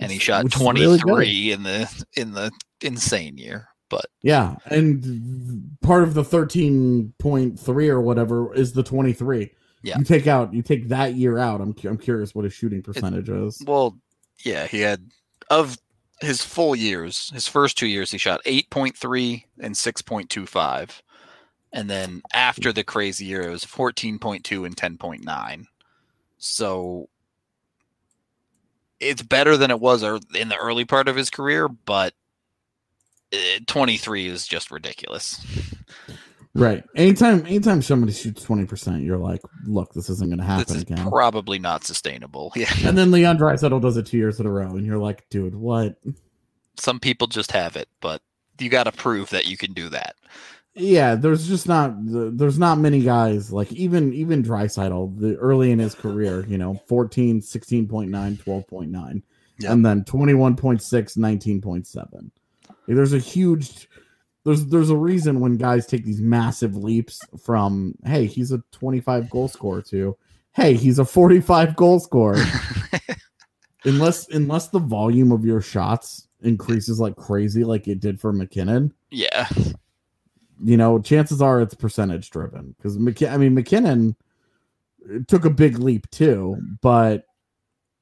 and he shot twenty three really in the in the insane year. But Yeah, and part of the 13.3 or whatever is the 23. Yeah. You take out you take that year out. I'm I'm curious what his shooting percentage is. well, yeah, he had of his full years, his first two years, he shot eight point three and six point two five, and then after the crazy year, it was fourteen point two and ten point nine. So it's better than it was in the early part of his career, but uh, 23 is just ridiculous. Right. Anytime anytime somebody shoots 20%, you're like, look, this isn't gonna This happen is again. probably not sustainable. Yeah. and then Leon Draisaitl does it two years in a row, and you're like, dude, what? Some people just have it, but you got to prove that you can do that. Yeah, there's just not there's not many guys like even even Draisaitl the early in his career, you know, 14, 16.9, 12.9, Yep. and then 21.6, 19.7. There's a huge there's there's a reason when guys take these massive leaps from hey, he's a 25 goal scorer to hey, he's a 45 goal scorer. unless unless the volume of your shots increases like crazy like it did for MacKinnon yeah. you know, chances are it's percentage driven because McK- I mean MacKinnon took a big leap too, but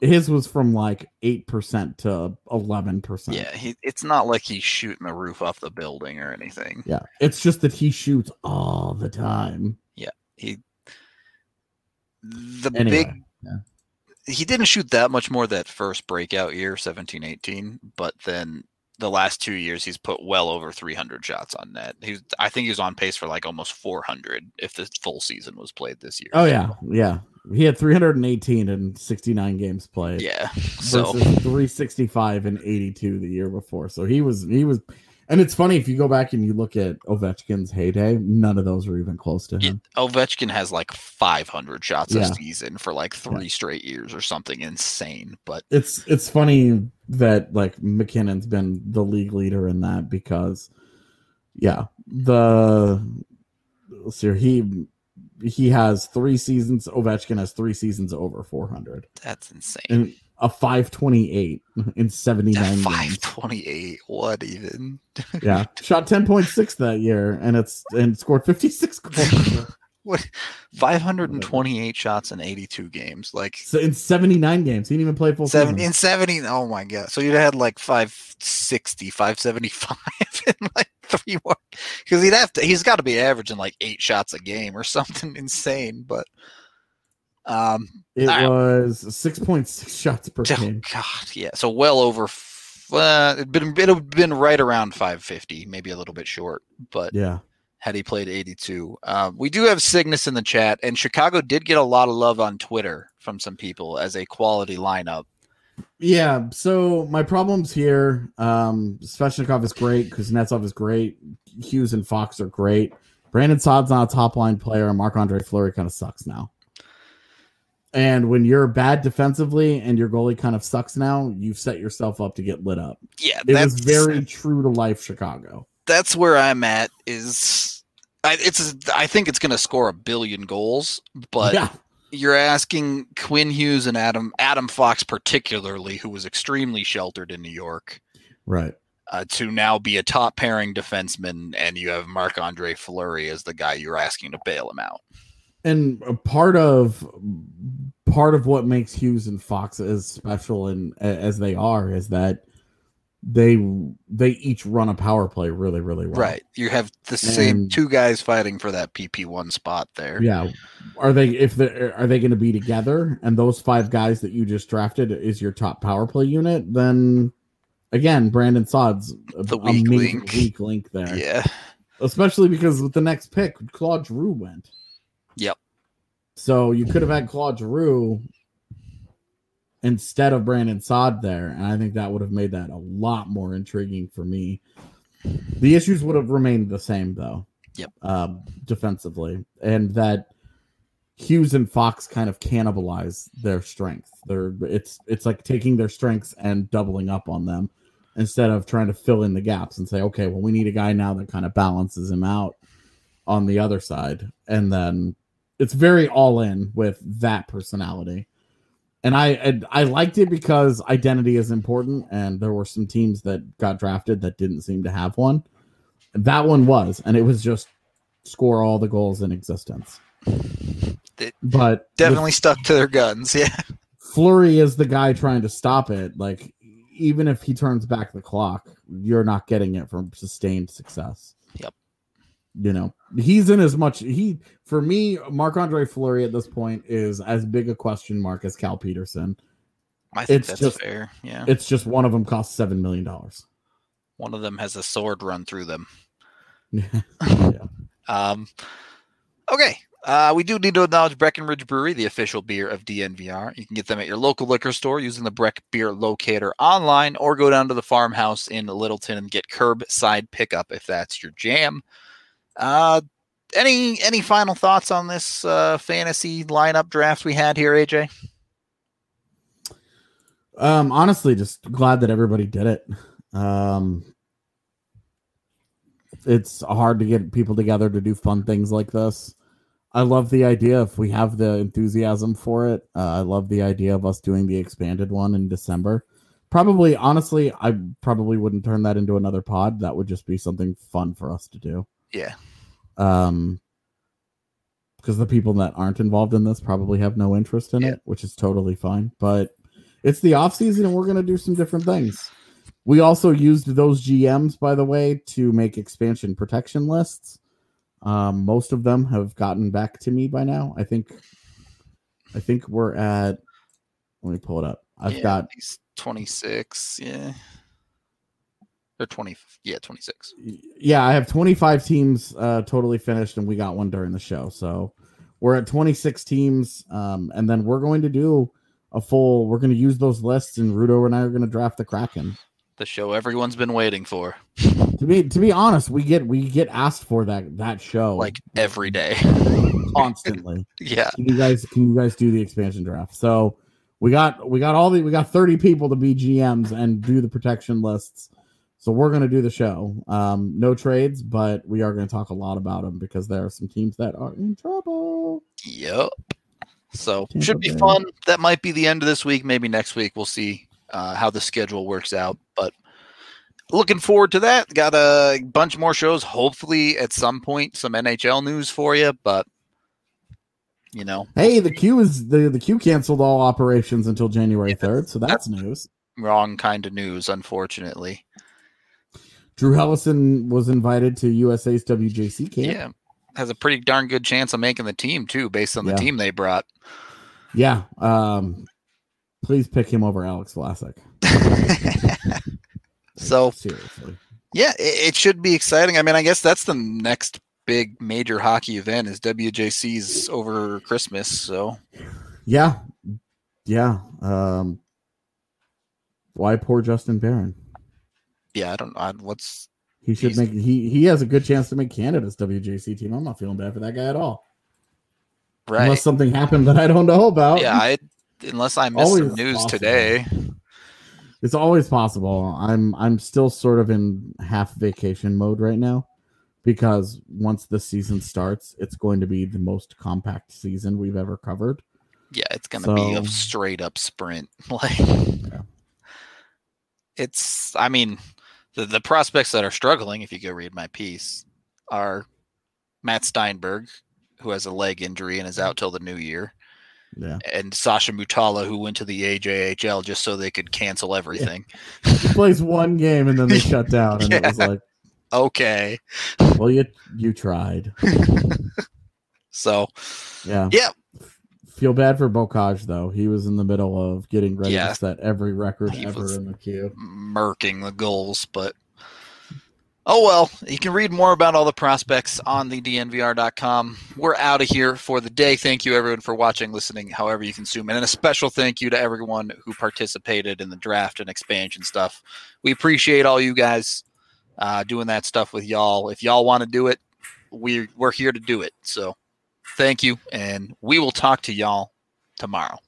his was from like eight percent to eleven percent. Yeah. He, it's not like he's shooting the roof off the building or anything. yeah. It's just that he shoots all the time. Yeah, he the Anyway, big yeah. he didn't shoot that much more that first breakout year 17 18 but then the last two years he's put well over 300 shots on net he's i think he was on pace for like almost 400 if the full season was played this year Oh yeah, yeah. He had 318 and 69 games played. yeah so versus 365 and 82 the year before. So he was he was and it's funny if you go back and you look at Ovechkin's heyday, none of those were even close to Yeah, him. Ovechkin has like 500 shots Yeah. a season for like three straight years or something insane. But It's it's funny that like MacKinnon's been the league leader in that because yeah, the let's see he he has three seasons Ovechkin has three seasons over 400 that's insane. and a 528 in 79 games. 528. What even? Yeah, shot 10.6 that year, and it's and scored 56 goals What? 528 shots in 82 games. Like so in 79 games. He didn't even play full seven season. in 70. Oh my god! So you'd had like 560, 575 in like three more because he'd have to. He's got to be averaging like eight shots a game or something insane. But um, It Ah. was 6.6 shots per Oh game. God, yeah. So well over. Uh, it'd been it'd been right around 550, maybe a little bit short, but Yeah, had he played 82. Um, we do have Cygnus in the chat, and Chicago did get a lot of love on Twitter from some people as a quality lineup. yeah. So my problems here. Um, Svechnikov is great. Kuznetsov is great. Hughes and Fox are great. Brandon Saad's not a top line player. Marc Andre Fleury kind of sucks now. And when you're bad defensively and your goalie kind of sucks now, you've set yourself up to get lit up. Yeah, It that's was very true to life Chicago. That's where I'm at. Is I, it's I think it's going to score a billion goals, but yeah, you're asking Quinn Hughes and Adam Adam Fox particularly, who was extremely sheltered in New York. right. uh, to now be a top pairing defenseman, and you have Marc Andre Fleury as the guy you're asking to bail him out. And a part of part of what makes Hughes and Fox as special and as they are is that they they each run a power play really really well. Right. You have the same And- two guys fighting for that PP one spot there. Yeah. Are they if they are they going to be together and those five guys that you just drafted is your top power play unit? Then again, Brandon Saad's The weak link. weak link there. Yeah. Especially because with the next pick, Claude Giroux went. Yep. So you could have had Claude Giroux instead of Brandon Saad there, and I think that would have made that a lot more intriguing for me. The issues would have remained the same though. Yep. Um, defensively, and that Hughes and Fox kind of cannibalize their strength. They're it's it's like taking their strengths and doubling up on them instead of trying to fill in the gaps and say, okay, well, we need a guy now that kind of balances him out on the other side. And then it's very all in with that personality. And I and I liked it because identity is important, and there were some teams that got drafted that didn't seem to have one. That one was, and it was just score all the goals in existence. They But Definitely stuck to their guns. Yeah. Fleury is the guy trying to stop it. Like even if he turns back the clock, you're not getting it from sustained success. Yep. You know, he's in as much he for me, Marc Andre Fleury at this point is as big a question mark as Cal Petersen. I think It's that's just- fair. Yeah. It's just one of them costs seven million dollars. One of them has a sword run through them. yeah. Um, okay. Uh, we do need to acknowledge Breckenridge Brewery, the official beer of DNVR. You can get them at your local liquor store using the Breck Beer Locator online, or go down to the farmhouse in Littleton and get curbside pickup if that's your jam. Uh, any any final thoughts on this uh, fantasy lineup draft we had here, AJ? Um, honestly, just glad that everybody did it. Um, it's hard to get people together to do fun things like this. I love the idea if we have the enthusiasm for it. Uh, I love the idea of us doing the expanded one in December. Probably, honestly, I probably wouldn't turn that into another pod. That would just be something fun for us to do. Yeah. Um, because the people that aren't involved in this probably have no interest in Yeah. it, which is totally fine. But it's the off season, and we're gonna do some different things. We also used those GMs, by the way, to make expansion protection lists. Um, most of them have gotten back to me by now. I think. I think we're at. Let me pull it up. I've Yeah, got 26. Yeah. Or 20. Yeah, 26. yeah, I have 25 teams uh, totally finished, and we got one during the show. So we're at 26 teams, um, and then we're going to do a full. We're going to use those lists, and Rudo and I are going to draft the Kraken. The show everyone's been waiting for, To be to be honest, we get we get asked for that that show like every day. constantly. yeah. Can you guys can you guys do the expansion draft? So we got we got all the we got 30 people to be GMs and do the protection lists. So we're going to do the show. Um, no trades, but we are going to talk a lot about them because there are some teams that are in trouble. Yep. So Tampa should be Bay. fun. That might be the end of this week. Maybe next week we'll see uh, how the schedule works out. But looking forward to that. Got a bunch more shows. Hopefully at some point some NHL news for you. But you know, Hey, the Q is the the Q canceled all operations until January 3rd, so that's news. wrong kind of news, unfortunately. Drew Helleson was invited to USA's WJC camp. Yeah. Has a pretty darn good chance of making the team too, based on the Yeah. team they brought. Yeah. Um, please pick him over Alex Vlasic. so seriously. Yeah, it, it should be exciting. I mean, I guess that's the next big major hockey event is WJC's over Christmas. So Yeah. Yeah. Um why poor Justin Barron? Yeah, I don't know what's He should make he he has a good chance to make Canada's WJC team. I'm not feeling bad for that guy at all. right. Unless something happened that I don't know about. yeah, I unless I missed some news possible. today. It's always possible. I'm I'm still sort of in half vacation mode right now because once the season starts, it's going to be the most compact season we've ever covered. Yeah, it's gonna be a straight up sprint. Like Yeah. it's I mean, the the prospects that are struggling, if you go read my piece, are Matt Stienburg, who has a leg injury and is mm-hmm. out till the new year. Yeah. and Sasha Mutala, who went to the AJHL just so they could cancel everything. He plays one game and then they shut down and it was like, Okay. well you you tried. So, Yeah. Yeah. Feel bad for Beaucage though. He was in the middle of getting ready Yeah. to set every record He ever in the Q. murking the goals, but oh well. You can read more about all the prospects on the DNVR.com. We're out of here for the day. Thank you, everyone, for watching, listening, however you consume it. And a special thank you to everyone who participated in the draft and expansion stuff. We appreciate all you guys uh, doing that stuff with y'all. If y'all want to do it, we we're here to do it. So thank you, and we will talk to y'all tomorrow.